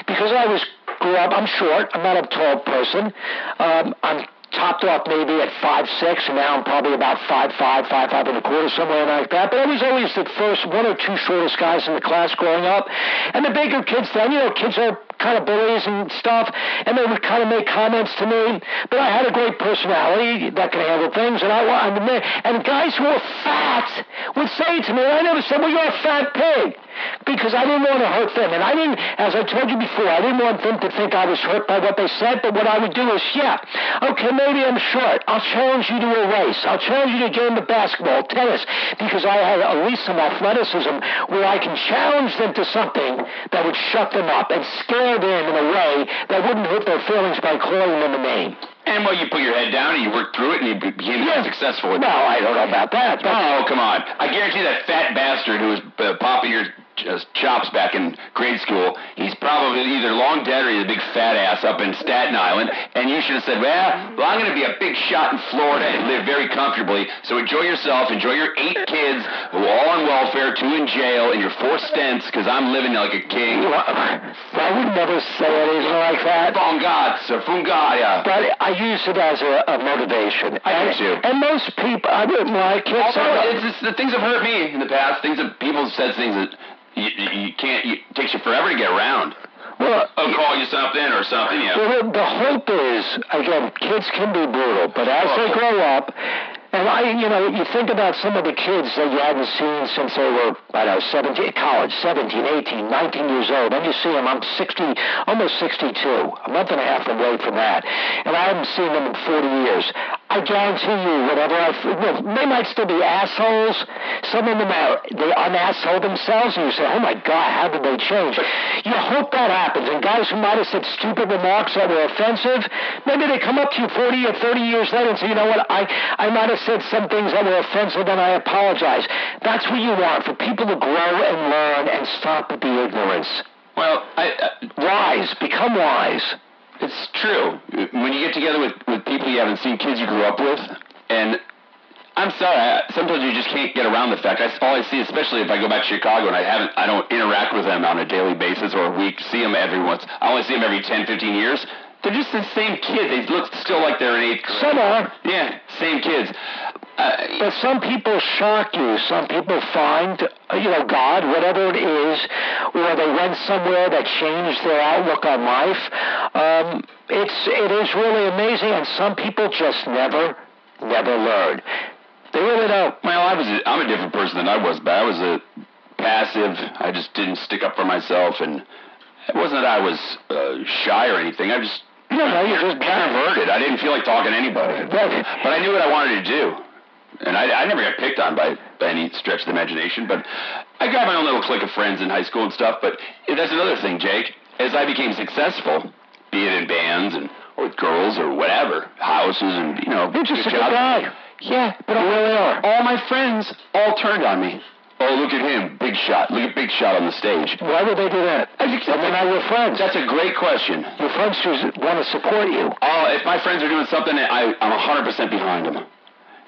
because I was grew up. I'm short. I'm not a tall person. Um, I'm topped off maybe at five six, and now I'm probably about five five, five five and a quarter, somewhere like that. But I was always the first one or two shortest guys in the class growing up, and the bigger kids then, you know, kids are kind of bullies and stuff, and they would kind of make comments to me. But I had a great personality that could handle things, and I and, the, and guys who were fat would say to me, I never said, "Well, you're a fat pig." Because I didn't want to hurt them, and I didn't, as I told you before, I didn't want them to think I was hurt by what they said. But what I would do is, yeah, okay, maybe I'm short. I'll challenge you to a race. I'll challenge you to a game of basketball, tennis, because I had at least some athleticism where I can challenge them to something that would shut them up and scare them in a way that wouldn't hurt their feelings by calling them a name. And well, you put your head down and you worked through it and you be- became successful. With No, I don't know about that. But Oh, come on. I guarantee that fat bastard who was uh, popping your Uh, chops back in grade school, he's probably either long dead or he's a big fat ass up in Staten Island. And you should have said, well, well I'm going to be a big shot in Florida and live very comfortably. So enjoy yourself. Enjoy your eight kids who are all on welfare, two in jail, and your four stents because I'm living like a king. I would never say anything like that. Fungazza, uh, fungaya. But I use it as a, a motivation. I do and, too. And most people, I wouldn't like kids. Although it's just the things have hurt me in the past. Things that people have said things that you, you can't. You, it takes you forever to get around. well, I'll call you something or something. Yeah. well, the, hope is, again, kids can be brutal, but as they grow up, and I, you know, you think about some of the kids that you hadn't seen since they were, I don't know, 17, eh, college, 17, 18, 19 years old. Then you see them, I'm 60, almost 62, a month and a half away from that. And I haven't seen them in 40 years. I guarantee you, whatever I, they might still be assholes. Some of them are, they unasshole themselves, and you say, oh my God, how did they change? You hope that happens. And guys who might have said stupid remarks that were offensive, maybe they come up to you 40 or 30 years later and say, you know what, I, I might have said some things that were offensive and I apologize. That's what you want, for people to grow and learn and stop the ignorance. Well, I, I, Wise, become wise. It's true. When you get together with, with people you haven't seen, kids you grew up with, and I'm sorry, I, sometimes you just can't get around the fact. I, all I see, especially if I go back to Chicago and I haven't, I don't interact with them on a daily basis or a week. See them every once. I only see them every 10, 15 years. They're just the same kids. They look still like they're in eighth grade. Some are. Yeah, same kids. Uh, But some people shock you. Some people find, uh, you know, God, whatever it is, or they went somewhere that changed their outlook on life. Um, it's it is really amazing, and some people just never, never learn. They really don't. Well, I was a, I'm a different person than I was, but I was a passive. I just didn't stick up for myself, and it wasn't that I was uh, shy or anything. I just No, no, you're just introverted. I didn't feel like talking to anybody, but I knew what I wanted to do, and I, I never got picked on by by any stretch of the imagination. But I got my own little clique of friends in high school and stuff. But that's another thing, Jake. As I became successful, be it in bands and or with girls or whatever, houses and you know, You're just a good guy. Yeah, but You really are. all my friends all turned on me. Oh, look at him, big shot. Look at big shot on the stage. Why would they do that? I think And they're not your friends. That's a great question. your friends want to support you. Oh, if my friends are doing something, I, I'm 100% behind them.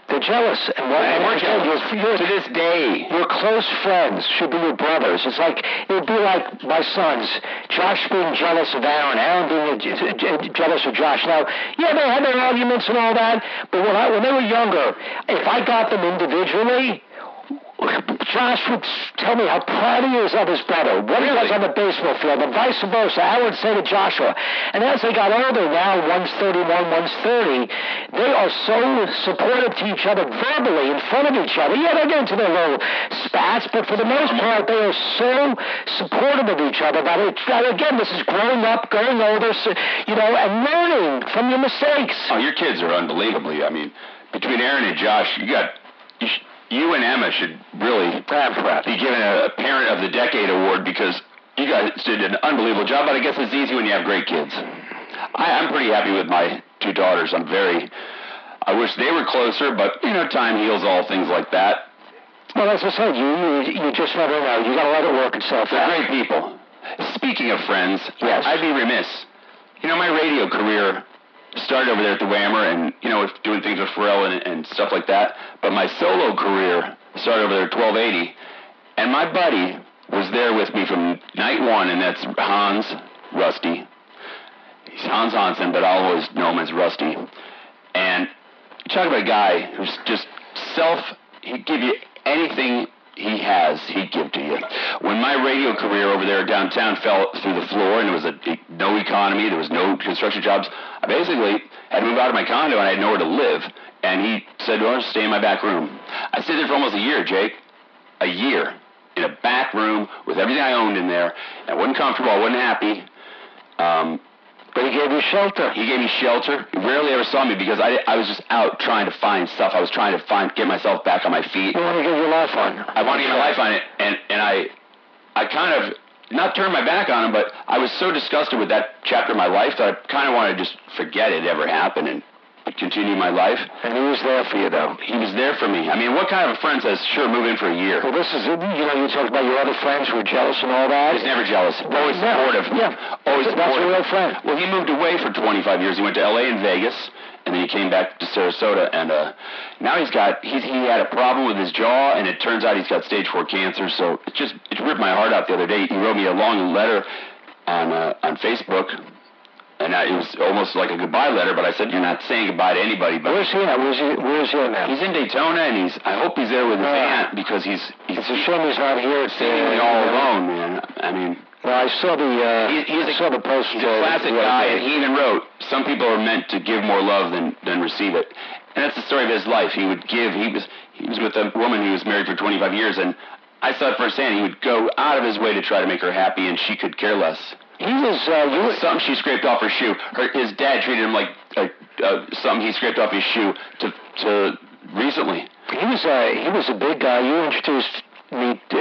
They're jealous. And, what, and we're jealous. You're, you're, To this day. Your close friends should be your brothers. It's like it would be like my sons, Josh being jealous of Aaron, Aaron being je- je- jealous of Josh. Now, yeah, they had their arguments and all that, but when I when they were younger, if I got them individually, Josh would tell me how proud he is of his brother, what he does on the baseball field, and vice versa. I would say to Joshua. And as they got older, now one's 31, one's 30, they are so supportive to each other verbally in front of each other. Yeah, they get into their little spats, but for the most part, they are so supportive of each other that it, that again, this is growing up, growing older, so, you know, and learning from your mistakes. Oh, your kids are unbelievably. I mean, between Aaron and Josh, you got you, sh- you and Emma should really be given a Parent of the Decade award because you guys did an unbelievable job. But I guess it's easy when you have great kids. I, I'm pretty happy with my two daughters. I'm very. I wish they were closer, but you know, time heals all things like that. Well, as I said, you you, you just never know. You got to let it work itself They're out. great people. Speaking of friends, Yes. I'd be remiss. You know, my radio career started over there at the Whammer and, you know, doing things with Pharrell and, and stuff like that. But my solo career started over there at 1280. And my buddy was there with me from night one, and that's Hans Rusty. He's Hans Hansen, but I'll always know him as Rusty. And you talk about a guy who's just self, he'd give you anything he has, he'd give to you. When my radio career over there downtown fell through the floor and there was a, no economy, there was no construction jobs, I basically had to move out of my condo and I had nowhere to live. And he said, well, stay in my back room. I stayed there for almost a year, Jake. A year. In a back room with everything I owned in there. I wasn't comfortable, I wasn't happy. Um, But he gave you shelter. he gave me shelter. He rarely ever saw me because I, I was just out trying to find stuff. I was trying to find get myself back on my feet. You want to get your life on. I wanted to get my life on it, and and I I kind of not turned my back on him, but I was so disgusted with that chapter of my life that I kind of wanted to just forget it ever happened and continue my life. And he was there for you, though. He was there for me. I mean, what kind of a friend says, "Sure, move in for a year"? Well, this is, you know, you talked about your other friends who were jealous and all that. He's never jealous. Always Yeah, supportive. yeah. Always That's a- that's a real friend. Well, he moved away for 25 years. He went to LA and Vegas, and then he came back to Sarasota. And uh, now he's got he's, he had a problem with his jaw, and it turns out he's got stage four cancer. So it just it ripped my heart out the other day. He wrote me a long letter on uh, on Facebook. And I, it was almost like a goodbye letter, but I said, "You're not saying goodbye to anybody." But Where's he at? Where's he, where's he at now? he's in Daytona, and he's. I hope he's there with his Oh. aunt because he's he's it's a shame he's not here. It's seemingly all alone, man. I mean, Well, I saw the, uh, He- he's I a- saw the post. He's uh, a classic guy, and he even wrote, "Some people are meant to give more love than than receive it," and that's the story of his life. He would give. He was he was with a woman he was married for 25 years, and I saw it firsthand. He would go out of his way to try to make her happy, and she could care less. He was, uh, you, Something she scraped off her shoe. Her, his dad treated him like uh, uh, something he scraped off his shoe to to recently. he was, uh, he was a big guy. You introduced me, uh,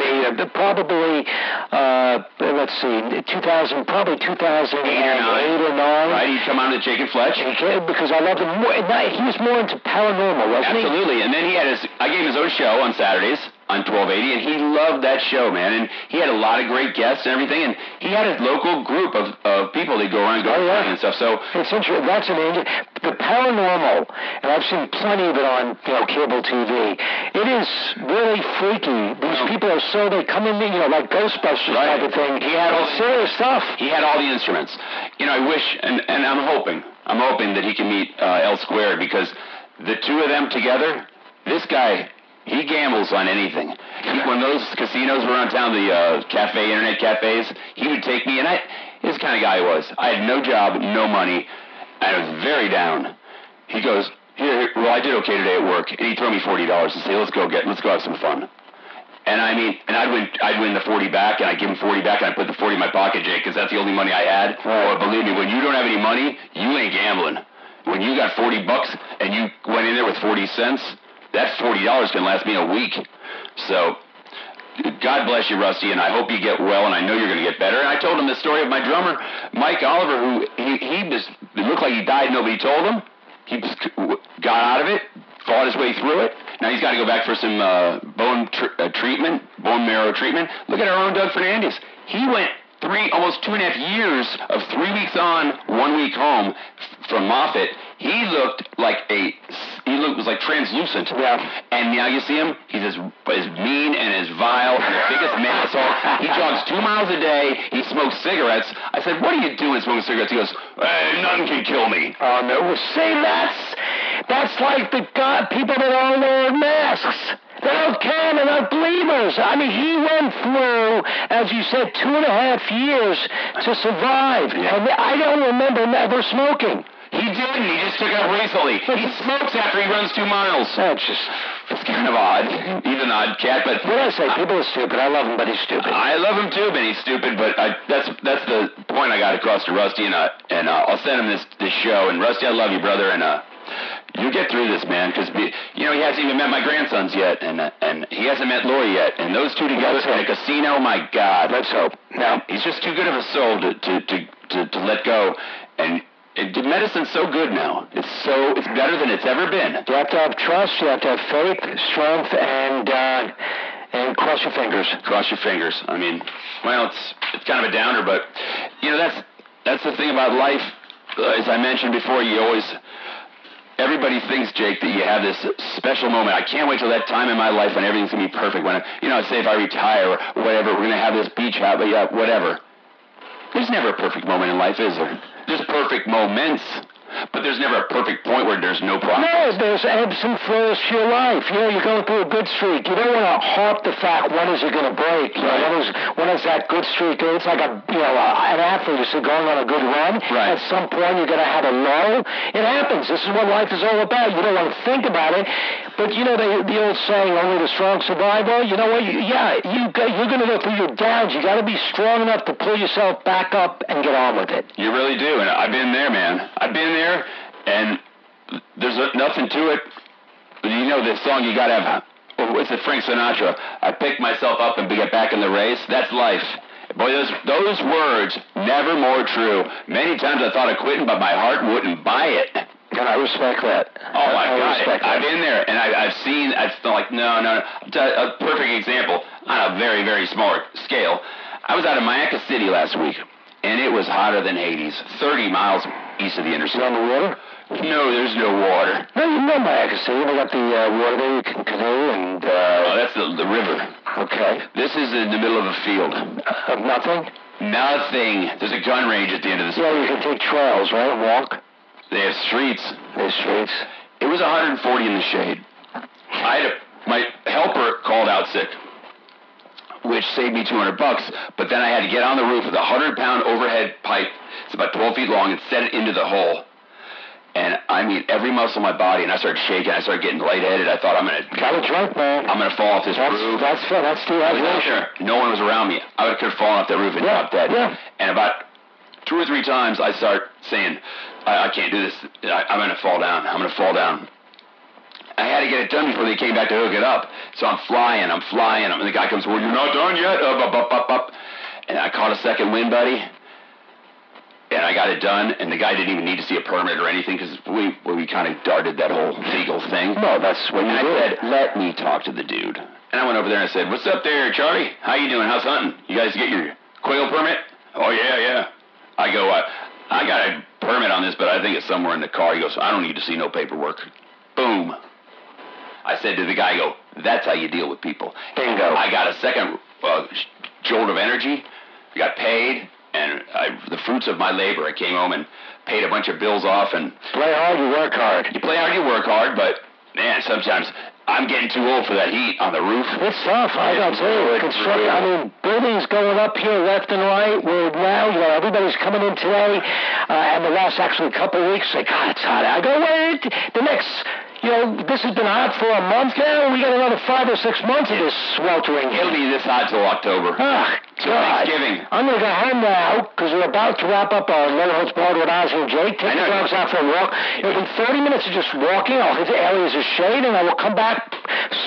me, uh, probably, uh, let's see, 2000, probably 2008 Eight or nine. or nine. Right? He'd come on to Jake and Fletch. He came because I loved him more. and He was more into paranormal, wasn't he? Absolutely. And then he had his, I gave him his own show on Saturdays on 1280, and he loved that show, man. And he had a lot of great guests and everything. And he had his local group of, of people that go around, go Oh, yeah. and stuff. So It's interesting. That's an Indian. The paranormal, and I've seen plenty of it on you know cable TV. It is really freaky. These Oh. people are so they come in, you know, like Ghostbusters Right. type of thing. He had all- serious stuff. he had all the instruments. You know, I wish, and, and I'm hoping, I'm hoping that he can meet uh, L Squared because the two of them together, this guy, he gambles on anything. He, when those casinos were around town, the uh, cafe, internet cafes, he would take me, and I, his kind of guy he was. I had no job, no money, and I was very down. He goes, here, well, I did okay today at work, and he'd throw me forty dollars and say, let's go get, let's go have some fun. And I mean, and I'd win, I'd win the 40 back, and I'd give him 40 back, and I'd put the 40 in my pocket, Jake, because that's the only money I had. Oh, believe me, when you don't have any money, you ain't gambling. When you got 40 bucks and you went in there with 40 cents, that $40 can last me a week. So, God bless you, Rusty, and I hope you get well, and I know you're going to get better. And I told him the story of my drummer, Mike Oliver, who he, he was, it looked like he died, nobody told him. He just got out of it, fought his way through it. Now he's got to go back for some uh, bone tr- uh, treatment, bone marrow treatment. Look at our own Doug Fernandez. He went three, almost two and a half years of three weeks on, one week home f- from Moffitt. He looked like a, he looked was like translucent. Yeah. And now you see him, he's as, as mean and as vile and the biggest asshole. He jogs two miles a day. He smokes cigarettes. I said, "What are you doing smoking cigarettes?" He goes, "Hey, nothing can kill me." Oh no! Well, say that's That's like the God, people that don't wear masks. They don't care. They're not believers. I mean, he went through, as you said, two and a half years to survive. yeah. And I don't remember never smoking. He didn't. He just took it up recently. He smokes after he runs two miles. That's just. It's kind of odd. He's an odd cat, but What did I say? People are stupid. I love him, but he's stupid. I love him too, but he's stupid. But I, that's that's the point I got across to Rusty, and uh, and uh, I'll send him this this show. And Rusty, I love you, brother, and uh, you get through this, man, because you know he hasn't even met my grandsons yet, and uh, and he hasn't met Lori yet, and those two together in a casino, my God, Let's hope. now he's just too good of a soul to to to to, to let go, and. It, medicine's so good now. It's so it's better than it's ever been. You have to have trust. You have to have faith, strength, and uh, and cross your fingers. cross your fingers. I mean, well, it's it's kind of a downer, but you know that's that's the thing about life. Uh, as I mentioned before, you always everybody thinks, Jake, that you have this special moment. I can't wait till that time in my life when everything's gonna be perfect. When I, you know, say if I retire or whatever, we're gonna have this beach house, but yeah, whatever. There's never a perfect moment in life, is there? There's perfect moments, but there's never a perfect point where there's no progress. No, there's ebbs and flows to your life. You know, you're going through a good streak. You don't want to harp the fact when is it going to break. You know, when is when is that good streak? It's like a you know an athlete is going on a good run. Right. At some point, you're going to have a low. It happens. This is what life is all about. You don't want to think about it, but you know the, the old saying, "Only the strong survive." Well, you know what? You, yeah, you got- you're going to go through your downs. You got to be strong enough to pull yourself back up and get on with it. You really do, and I've been there, man. I've been there, and there's nothing to it. You know this song, you gotta have. oh, What's it, Frank Sinatra? I pick myself up and get back in the race. That's life. Boy, those those words never more true. Many times I thought of quitting, but my heart wouldn't buy it. And I respect that. Oh my I God! respect that. I've been there, and I, I've seen. I've felt like no, no, no. I'll tell you A perfect example on a very, very small scale. I was out of Myakka City last week, and it was hotter than Hades. Thirty miles east of the interstate. on the water? No, there's no water. No, you know Myakka City. They got the uh, water there. You can canoe and. Oh, Uh, that's the, the river. okay. This is in the middle of a field. Uh, nothing. Nothing. There's a gun range at the end of this. Yeah, you can take trails, right? Walk. They have streets. There's streets. It was 140 in the shade. I had a, my helper called out sick, which saved me 200 bucks. But then I had to get on the roof with a 100 pound overhead pipe. It's about 12 feet long and set it into the hole. And I mean, every muscle in my body, and I started shaking. I started getting lightheaded. I thought I'm gonna, Got a drunk, man. I'm gonna fall off this That's roof. that's fair. That's I was out No one was around me. I could have fallen off that roof and Yeah, dropped dead. yeah. And about two or three times, I start saying, I, I can't do this. I, I'm going to fall down. I'm going to fall down. I had to get it done before they came back to hook it up. So I'm flying. I'm flying. And the guy comes, well, you're not done yet. Up, up, up, up, up. And I caught a second wind, buddy. And I got it done, and the guy didn't even need to see a permit or anything because we we kind of darted that whole legal thing. No, that's what And you I do. said, let me talk to the dude. And I went over there and I said, what's up there, Charlie? How you doing? How's hunting? You guys get your quail permit? Oh, yeah, yeah. I go, uh, I got a permit on this, but I think it's somewhere in the car. He goes, I don't need to see no paperwork. Boom. I said to the guy, I go, that's how you deal with people. Bingo. I got a second uh, jolt of energy, got paid, and I, the fruits of my labor. I came home and paid a bunch of bills off, and Play hard, you work hard. you play hard, you work hard, but man, sometimes I'm getting too old for that heat on the roof. It's tough. I got to construction. I mean, buildings going up here left and right. We're now, you know, everybody's coming in today, uh, and the last actually couple of weeks, say, God, it's hot. I go, wait, the next. You know, this has been hot for a month now. We got another five or six months of this sweltering. It'll be this hot till October. Ah, God. Thanksgiving. I'm going to go home now because we're about to wrap up our Holds Barred with Ozzy and Jake. Take the dogs out for a walk. It'll be 30 minutes of just walking. I'll hit the areas of shade, and I will come back,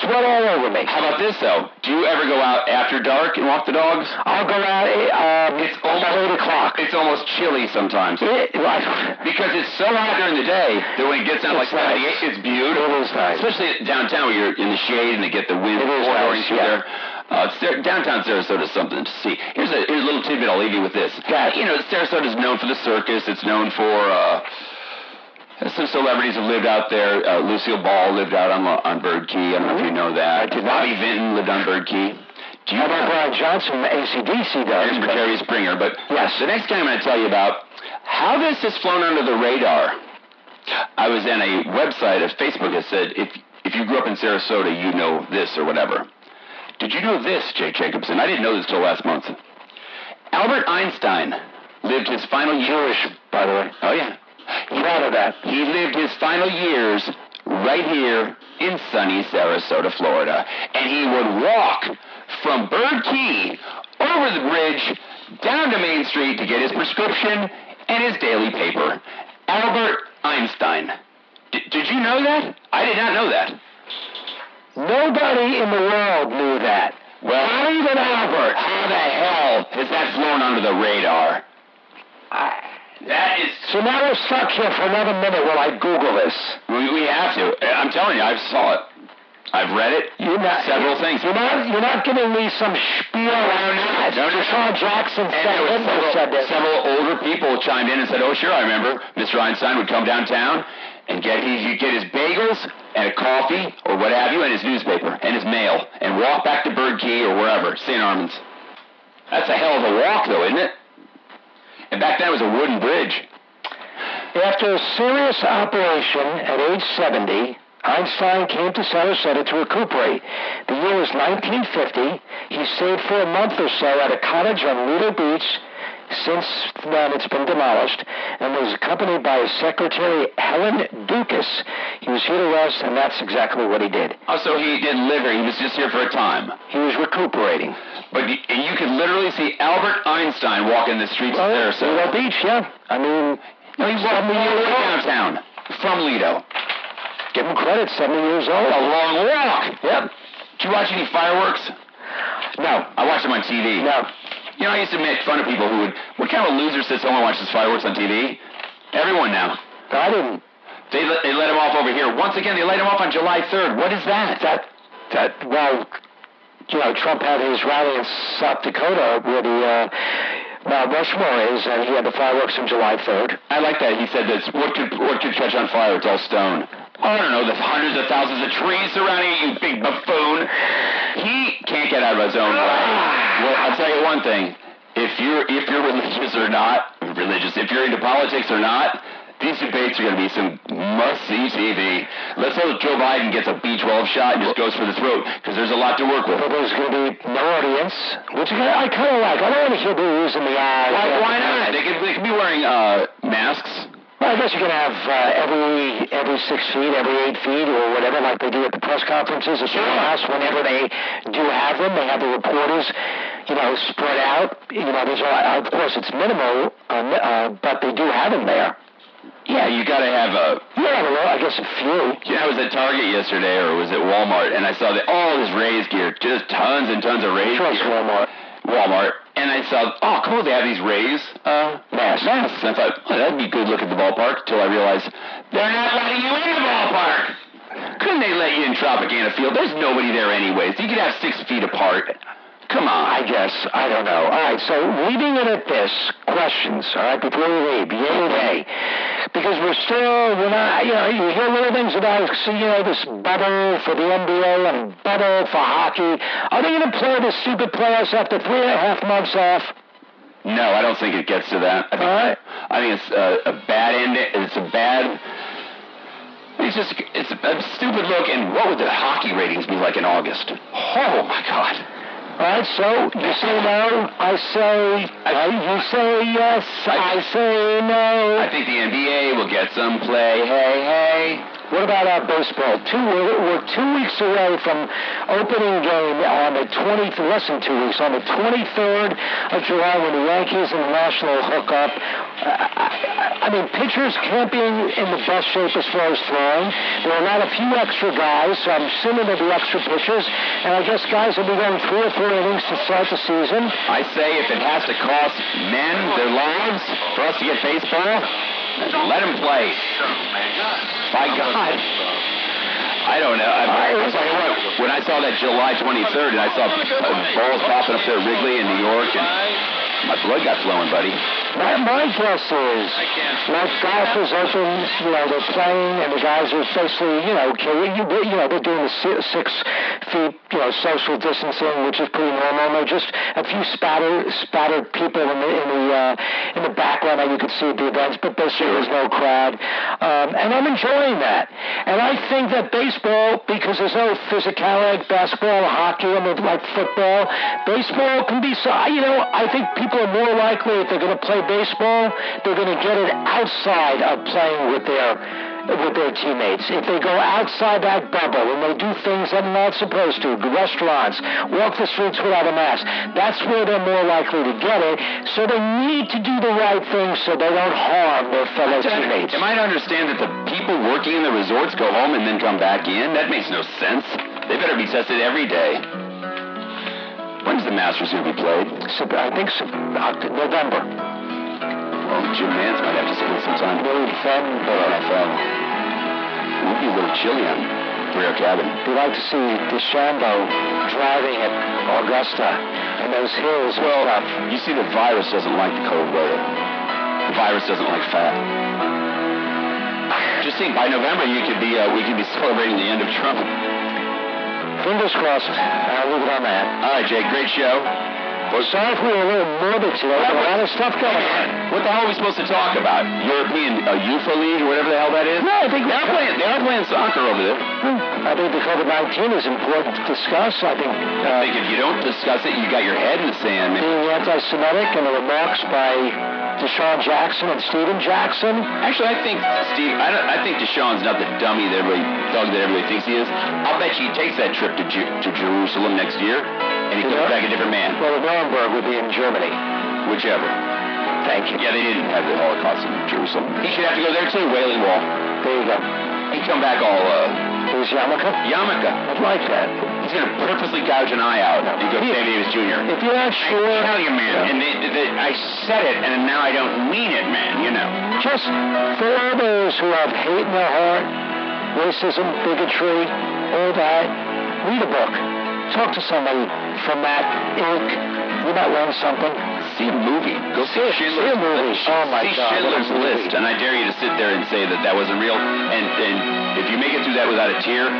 sweat all over me. How about this though? Do you ever go out after dark and walk the dogs? I'll go out um, It's almost, 8 o'clock. It's almost chilly sometimes. It, Because it's so hot during the day that when it gets down like It's nice. 78, it's beautiful. It is nice. Especially downtown where you're in the shade and they get the wind pouring nice, through yeah. there. Uh, Sar- downtown Sarasota is something to see. Here's a, here's a little tidbit I'll leave you with this. You know, Sarasota is known for the circus. It's known for uh, some celebrities have lived out there. Uh, Lucille Ball lived out on on Bird Key. I don't know if you know that. I did not. Bobby Vinton lived on Bird Key. Do you how about know? Brian Johnson from ACDC does? and but- Jerry Springer. But Yes. the next guy I'm going to tell you about how this has flown under the radar I was in a website, of Facebook that said, if if you grew up in Sarasota, you know this or whatever. Did you know this, Jake Jacobson? I didn't know this till last month. Albert Einstein lived his final years, by the way. Oh, yeah. Proud of that. He lived his final years right here in sunny Sarasota, Florida. And he would walk from Bird Key over the bridge down to Main Street to get his prescription and his daily paper. Albert Einstein. D- did you know that? I did not know that. Nobody in the world knew that. Well, Not even Albert. how the hell has that flown under the radar? That is. So now we're stuck here for another minute while I Google this. We, we have to. I'm telling you, I saw it. I've read it. You're not, Several things. You're not, you're not giving me some spiel on that. No, no, Sean Jackson said, several, said this. several older people chimed in and said, "Oh, sure, I remember." Mr. Einstein would come downtown and get he, he'd get his bagels and a coffee or what have you, and his newspaper and his mail, and walk back to Bird Key or wherever, St. Armand's. That's a hell of a walk, though, isn't it? And back then it was a wooden bridge. After a serious operation at age 70, Einstein came to Sarasota to recuperate. The year was 1950. He stayed for a month or so at a cottage on Lido Beach. Since then, it's been demolished and was accompanied by his secretary, Helen Dukas. He was here to rest, and that's exactly what he did. Oh, also, he didn't live here. He was just here for a time. He was recuperating. But y- you could literally see Albert Einstein walking the streets of Lido Sarasota. Beach, yeah. I mean, No, he walked way downtown from Lido. Give him credit, 70 years old. A long walk. Yep. Did you watch any fireworks? No. I watched them on TV. No. You know, I used to make fun of people who would. What kind of a loser sits home and watches fireworks on TV? Everyone now. I didn't. They let, they let him off over here. Once again, they let him off on July 3rd. What is that? That, that, well, you know, Trump had his rally in South Dakota where the uh, Mount Rushmore is, and he had the fireworks on July 3rd. I like that. He said this. What could what could catch on fire? It's all stone. I don't know. There's hundreds of thousands of trees surrounding you, you big buffoon. He can't get out of his own way. Well, I'll tell you one thing. If you're if you're religious or not, religious. If you're into politics or not, these debates are going to be some must-see TV. Let's hope Joe Biden gets a B12 shot and just goes for the throat because there's a lot to work with. But there's going to be no audience, which I kind of like. I don't want to hear booze in the eye. Why, why not? They could, they could be wearing uh, masks. Well, I guess you can have uh, every every six feet, every eight feet, or whatever, like they do at the press conferences at the White House. Whenever they do have them, they have the reporters, you know, spread out. You know, there's a, of course it's minimal, mi- uh, but they do have them there. Yeah, you got to have a Yeah, I don't know. I guess a few. Yeah, I was at Target yesterday, or was it Walmart, and I saw that all this Rays gear, just tons and tons of Rays Trust gear. Walmart. Walmart, and I saw, oh, cool, they have these Rays uh, masks. masks. And I thought, oh, that'd be good look at the ballpark. Till I realized they're not letting you in the ballpark. Couldn't they let you in Tropicana Field? There's nobody there anyways. You could have six feet apart. Come on. I guess. I don't know. All right, so leaving it at this, questions, all right, before we leave, yay nay. Because we're still, we're not, you know, you hear little things about, you know, this bubble for the NBA and bubble for hockey. Are they going to play the stupid playoffs after three and a half months off? No, I don't think it gets to that. I think, All right. I think it's a, a bad ending. It's a bad. It's just it's a, a stupid look. And what would the hockey ratings be like in August? Oh my God! All right, so you say no, I say, uh, you say yes, I say no. I think the NBA will get some play. Hey, hey. What about our baseball? Two, we're, two weeks away from opening game on the 20th, less than two weeks, on the 23rd of July when the Yankees and the National hook up. Uh, I, I mean, pitchers can't be in, in the best shape as far as throwing. There are not a few extra guys, so I'm assuming there'll be extra pitchers. And I guess guys will be going three or four innings to start the season. I say if it has to cost men their lives for us to get baseball, let him play. By God. I don't know. I, I'll tell you what, when I saw that July 23rd and I saw uh, balls popping up there at Wrigley in New York, and my blood got flowing, buddy. My, my guess is, like golf is open, you know, they're playing, and the guys are basically, you know, carrying, you, you know, they're doing the si- six feet, you know, social distancing, which is pretty normal. And there are just a few spatter, spattered people in the in the uh, in the background that you could see at the events, but basically there's no crowd, um, and I'm enjoying that. And I think that baseball, because there's no physicality like basketball, or hockey, I mean, like football, baseball can be so. You know, I think people are more likely if they're going to play baseball, they're going to get it outside of playing with their with their teammates. If they go outside that bubble and they do things that they're not supposed to, restaurants, walk the streets without a mask, that's where they're more likely to get it. So they need to do the right thing so they don't harm their fellow teammates. Am I to understand that the people working in the resorts go home and then come back in? That makes no sense. They better be tested every day. When's the Masters going to be played? I think November. Well, Jim Nantz might have to spend some time. November. NFL. It would be a little chilly on Brio Cabin. We'd like to see DeChambeau driving at Augusta and those hills Well, you see, the virus doesn't like the cold weather. The virus doesn't like fat. Just think, by November, you could be uh, we could be celebrating the end of Trump. Fingers crossed. I'll leave it on that. All right, Jake, great show. Sorry if we were a little morbid today. There's a lot of stuff going on. What the hell are we supposed to talk about? European uh, UEFA League or whatever the hell that is? No, I think they are playing. They are playing soccer over there. I think the COVID-19 is important to discuss. I think I uh, think if you don't discuss it, you got your head in the sand. man. being anti-Semitic and the remarks by DeSean Jackson and Stephen Jackson. Actually, I think Steve. I, don't, I think DeSean's not the dummy that everybody thug that everybody thinks he is. I'll bet you he takes that trip to Ju- to Jerusalem next year, and he comes Yeah. back a different man. Well, Nuremberg would be in Germany. Whichever. Thank you. Yeah, they didn't have the Holocaust in Jerusalem. He should have to go there too. Wailing Wall. There you go. He'd come back all uh, Who's Yarmulke? yarmulke. I'd like that. He's gonna purposely gouge an eye out. He goes Sammy Davis Jr. If you're not sure, I tell you, man, and they, they, I said it, and now I don't mean it, man. You know. just for all those who have hate in their heart, racism, bigotry, all that, read a book. Talk to somebody from that ilk. You might learn something. See a movie. Go see, See a- Schindler's see a movie. List. Oh, my see God, Schindler's. List, and I dare you to sit there and say that that wasn't real. And and if you make it through that without a tear,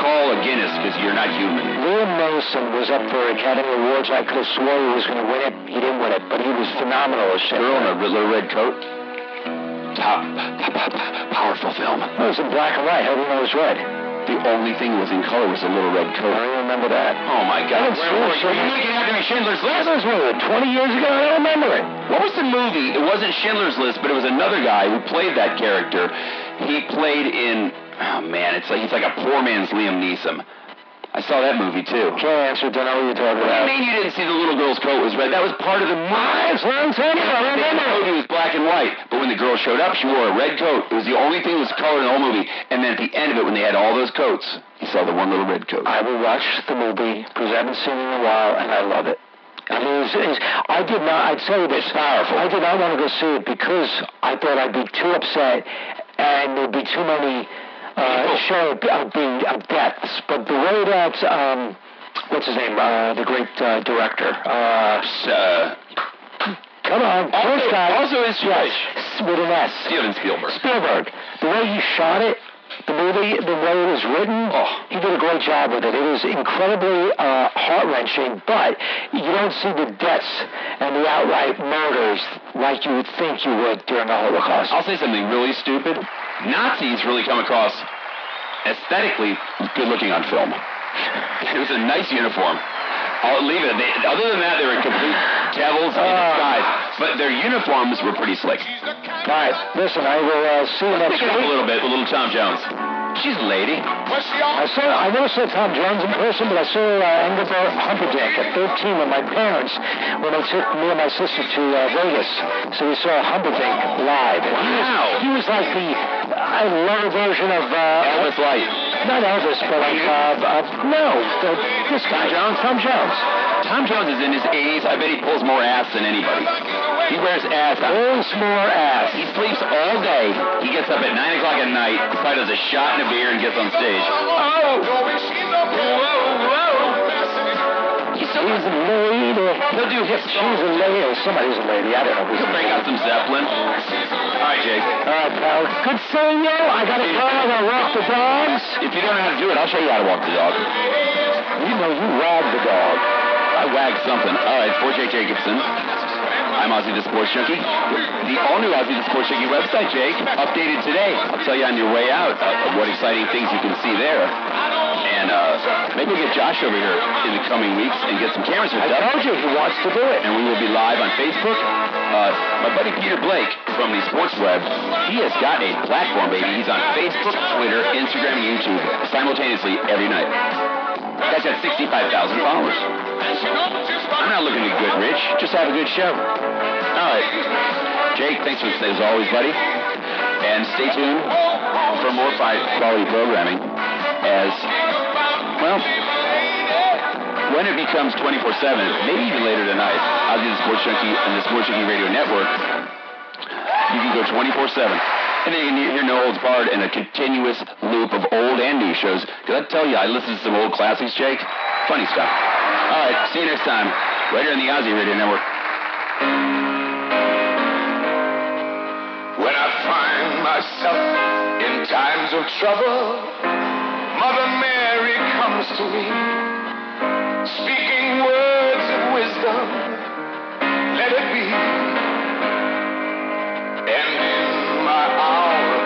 call a Guinness because you're not human. Liam Neeson was up for Academy Awards. I could have swore he was going to win it. He didn't win it, but he was phenomenal as Girl in a little red coat. Top, powerful film. It was in black and white. How do you know it was red? The only thing that was in color was a little red coat. don't remember that. Oh my God! I Where see were it, you? So- making out to Schindler's List? That was what, 20 years ago? I don't remember it. What was the movie? It wasn't Schindler's List, but it was another guy who played that character. He played in. Oh man, it's like he's like a poor man's Liam Neeson. I saw that movie too. Can't answer. Don't know what you're talking What do you mean you didn't see the little girl's coat was red? That was part of the movie. A long time ago. I don't The movie was black and white, but when the girl showed up, she wore a red coat. It was the only thing that was colored in the whole movie. And then at the end of it, when they had all those coats, you saw the one little red coat. I will watch the movie because I haven't seen it in a while, and I love it. I mean, I did not. I'd say this. It's powerful. I did not want to go see it because I thought I'd be too upset, and there'd be too many uh, show of, being of deaths. But the way that um, what's his name, uh, the great uh, director, uh, Uh, come on, Also- first guy, also is yes, with an S. Steven Spielberg. Spielberg. The way he shot it, the movie, the way it was written, Oh. he did a great job with it. It was incredibly uh, heart wrenching, but you don't see the deaths and the outright murders like you would think you would during the Holocaust. I'll say something really stupid. Nazis really come across aesthetically good looking on film. It was a nice uniform. I'll leave it. They, other than that, they were complete devils in Ah. disguise. But their uniforms were pretty slick. All right, listen, I will uh, see you next up a little bit with little Tom Jones. She's a lady. I saw. I never saw Tom Jones in person, but I saw uh, Engelbert Humperdinck at 13 with my parents when they took me and my sister to uh, Vegas. So we saw Humperdinck live. And he was- Wow. He was, like the I love a version of uh, Elvis Light. Not Elvis, but like uh, uh, no, the, this guy, John Tom Jones. Tom Jones is in his 80s. I bet he pulls more ass than anybody. He wears ass. Pulls more ass. He sleeps all day. He gets up at 9 o'clock at night, probably does a shot and a beer, and gets on stage. Oh, He's he's made He'll, do hip She's a lady or somebody's a lady. I don't know who's He'll break out some Zeppelin. All right, Jake. All right, pal. Good seeing you. I got to go. I got to walk the dogs. If you don't know how to do it, I'll show you how to walk the dog. You know you wag the dog. I wagged something. All right, for Jake Jacobson. I'm Ozzy the Sports Junkie. The all-new Ozzy the Sports Junkie website, Jake, updated today. I'll tell you on your way out uh, what exciting things you can see there. And uh, maybe we'll get Josh over here in the coming weeks and get some cameras hooked I up. told you he wants to do it. And we will be live on Facebook. Uh, my buddy Peter Blake from the Sports Web, he has got a platform, baby. He's on Facebook, Twitter, Instagram, and YouTube simultaneously every night. Guy's got 65,000 followers. I'm not looking to get rich. Just have a good show. All right. Jake, thanks for as always, buddy. And stay tuned for more quality programming as, well, when it becomes 24-7, maybe even later tonight, I'll do the Sports Junkie and the Sports Junkie Radio Network. You can go 24-7. And then you can hear No Holds Barred and a continuous loop of old and new shows. Because I tell you, I listen to some old classics, Jake. Funny stuff. All right, see you next time. Right here on the Ozzy Radio Network. When I find myself in times of trouble, Mother Mary comes to me, speaking words of wisdom. Let it be. And in my hour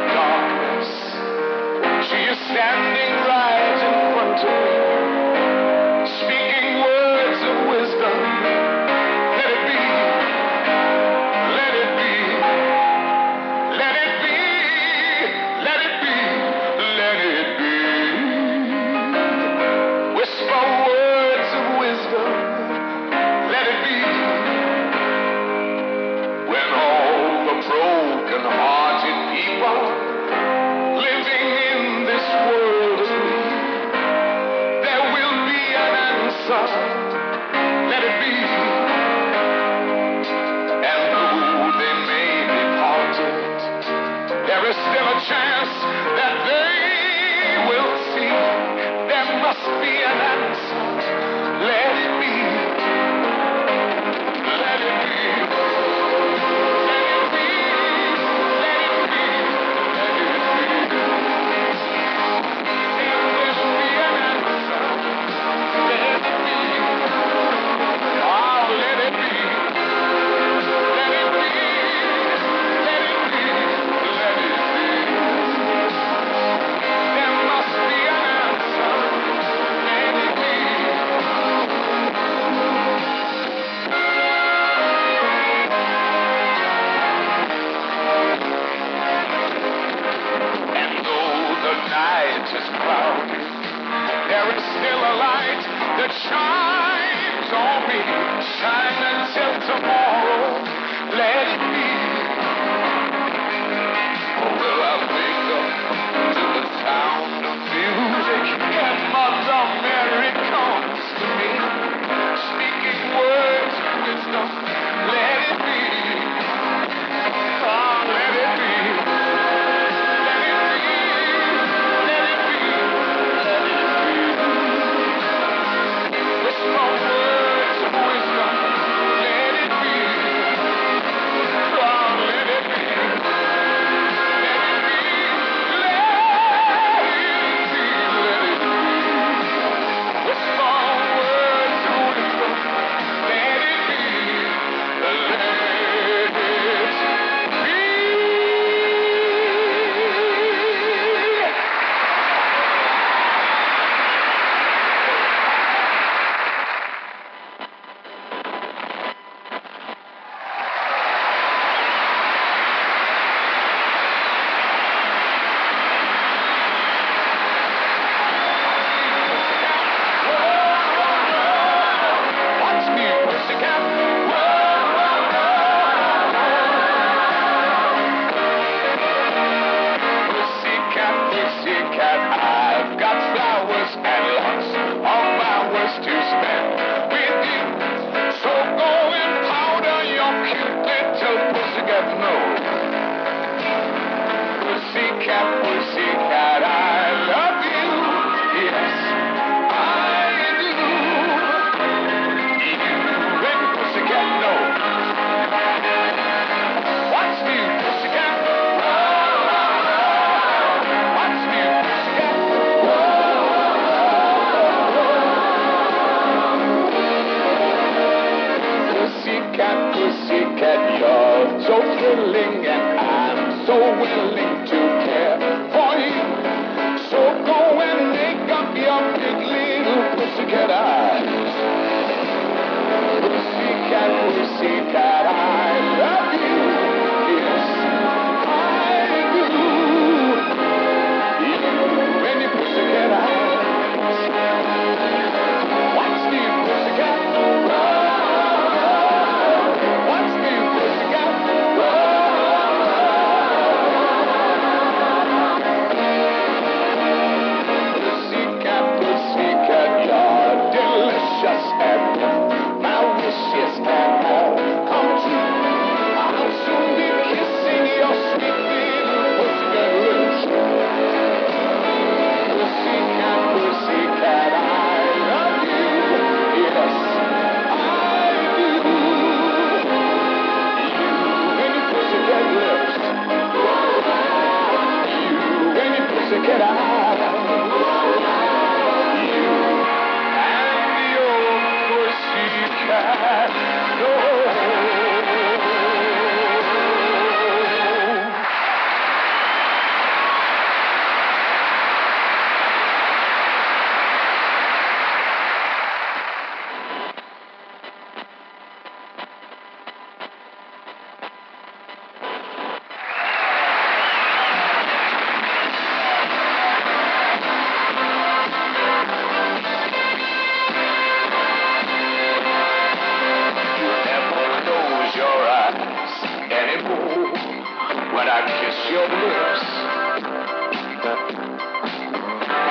I kiss your lips.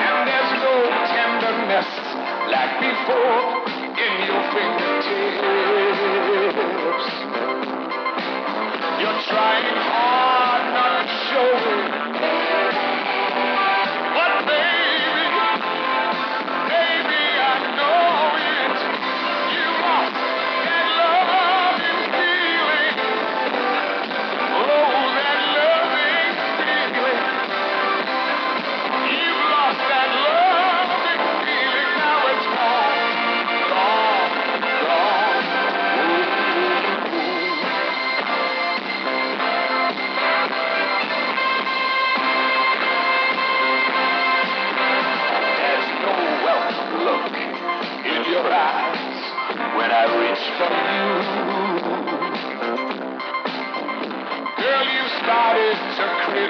And there's no tenderness like before in your fingertips. You're trying hard not to show it.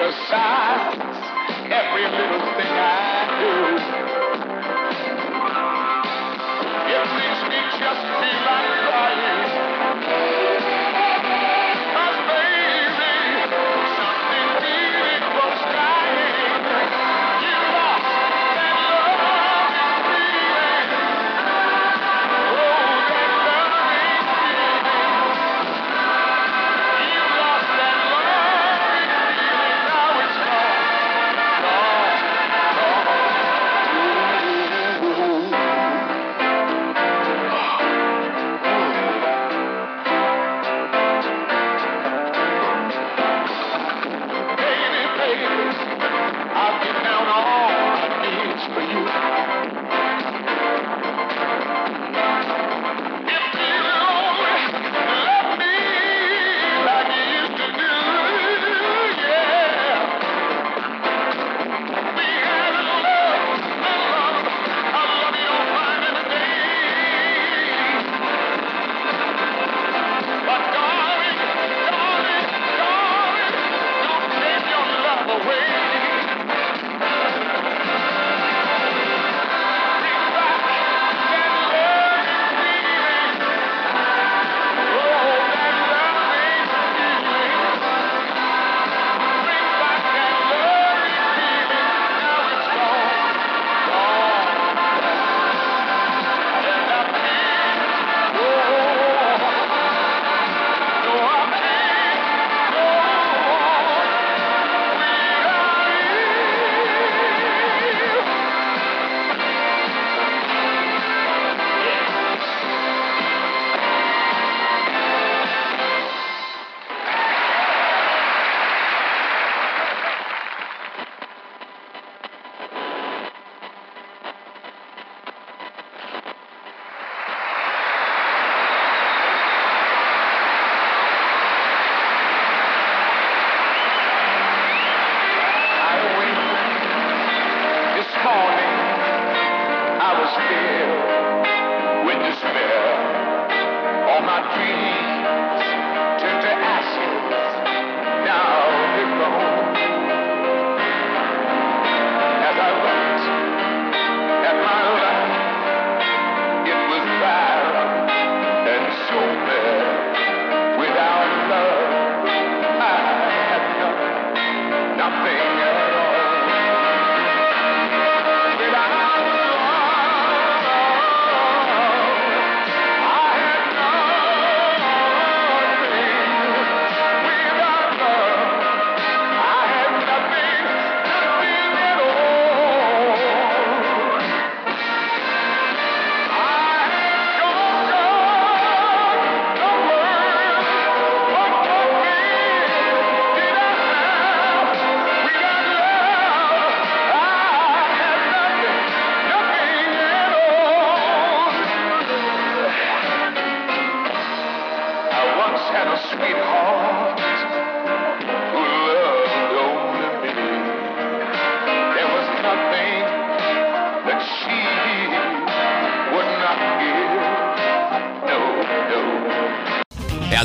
the every little thing I do. It makes me just feel like crying.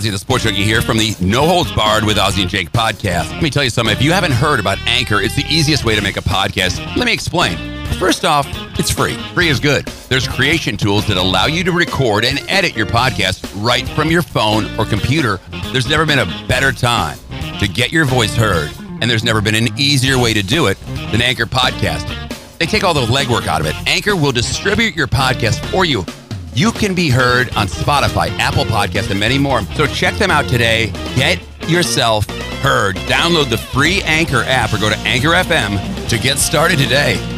Ozzy the Sports Junkie here from the No Holds Barred with Ozzy and Jake podcast. Let me tell you something. If you haven't heard about Anchor, it's the easiest way to make a podcast. Let me explain. First off, it's free. Free is good. There's creation tools that allow you to record and edit your podcast right from your phone or computer. There's never been a better time to get your voice heard, and there's never been an easier way to do it than Anchor Podcasting. They take all the legwork out of it. Anchor will distribute your podcast for you. You can be heard on Spotify, Apple Podcasts, and many more. So check them out today. Get yourself heard. Download the free Anchor app or go to Anchor FM to get started today.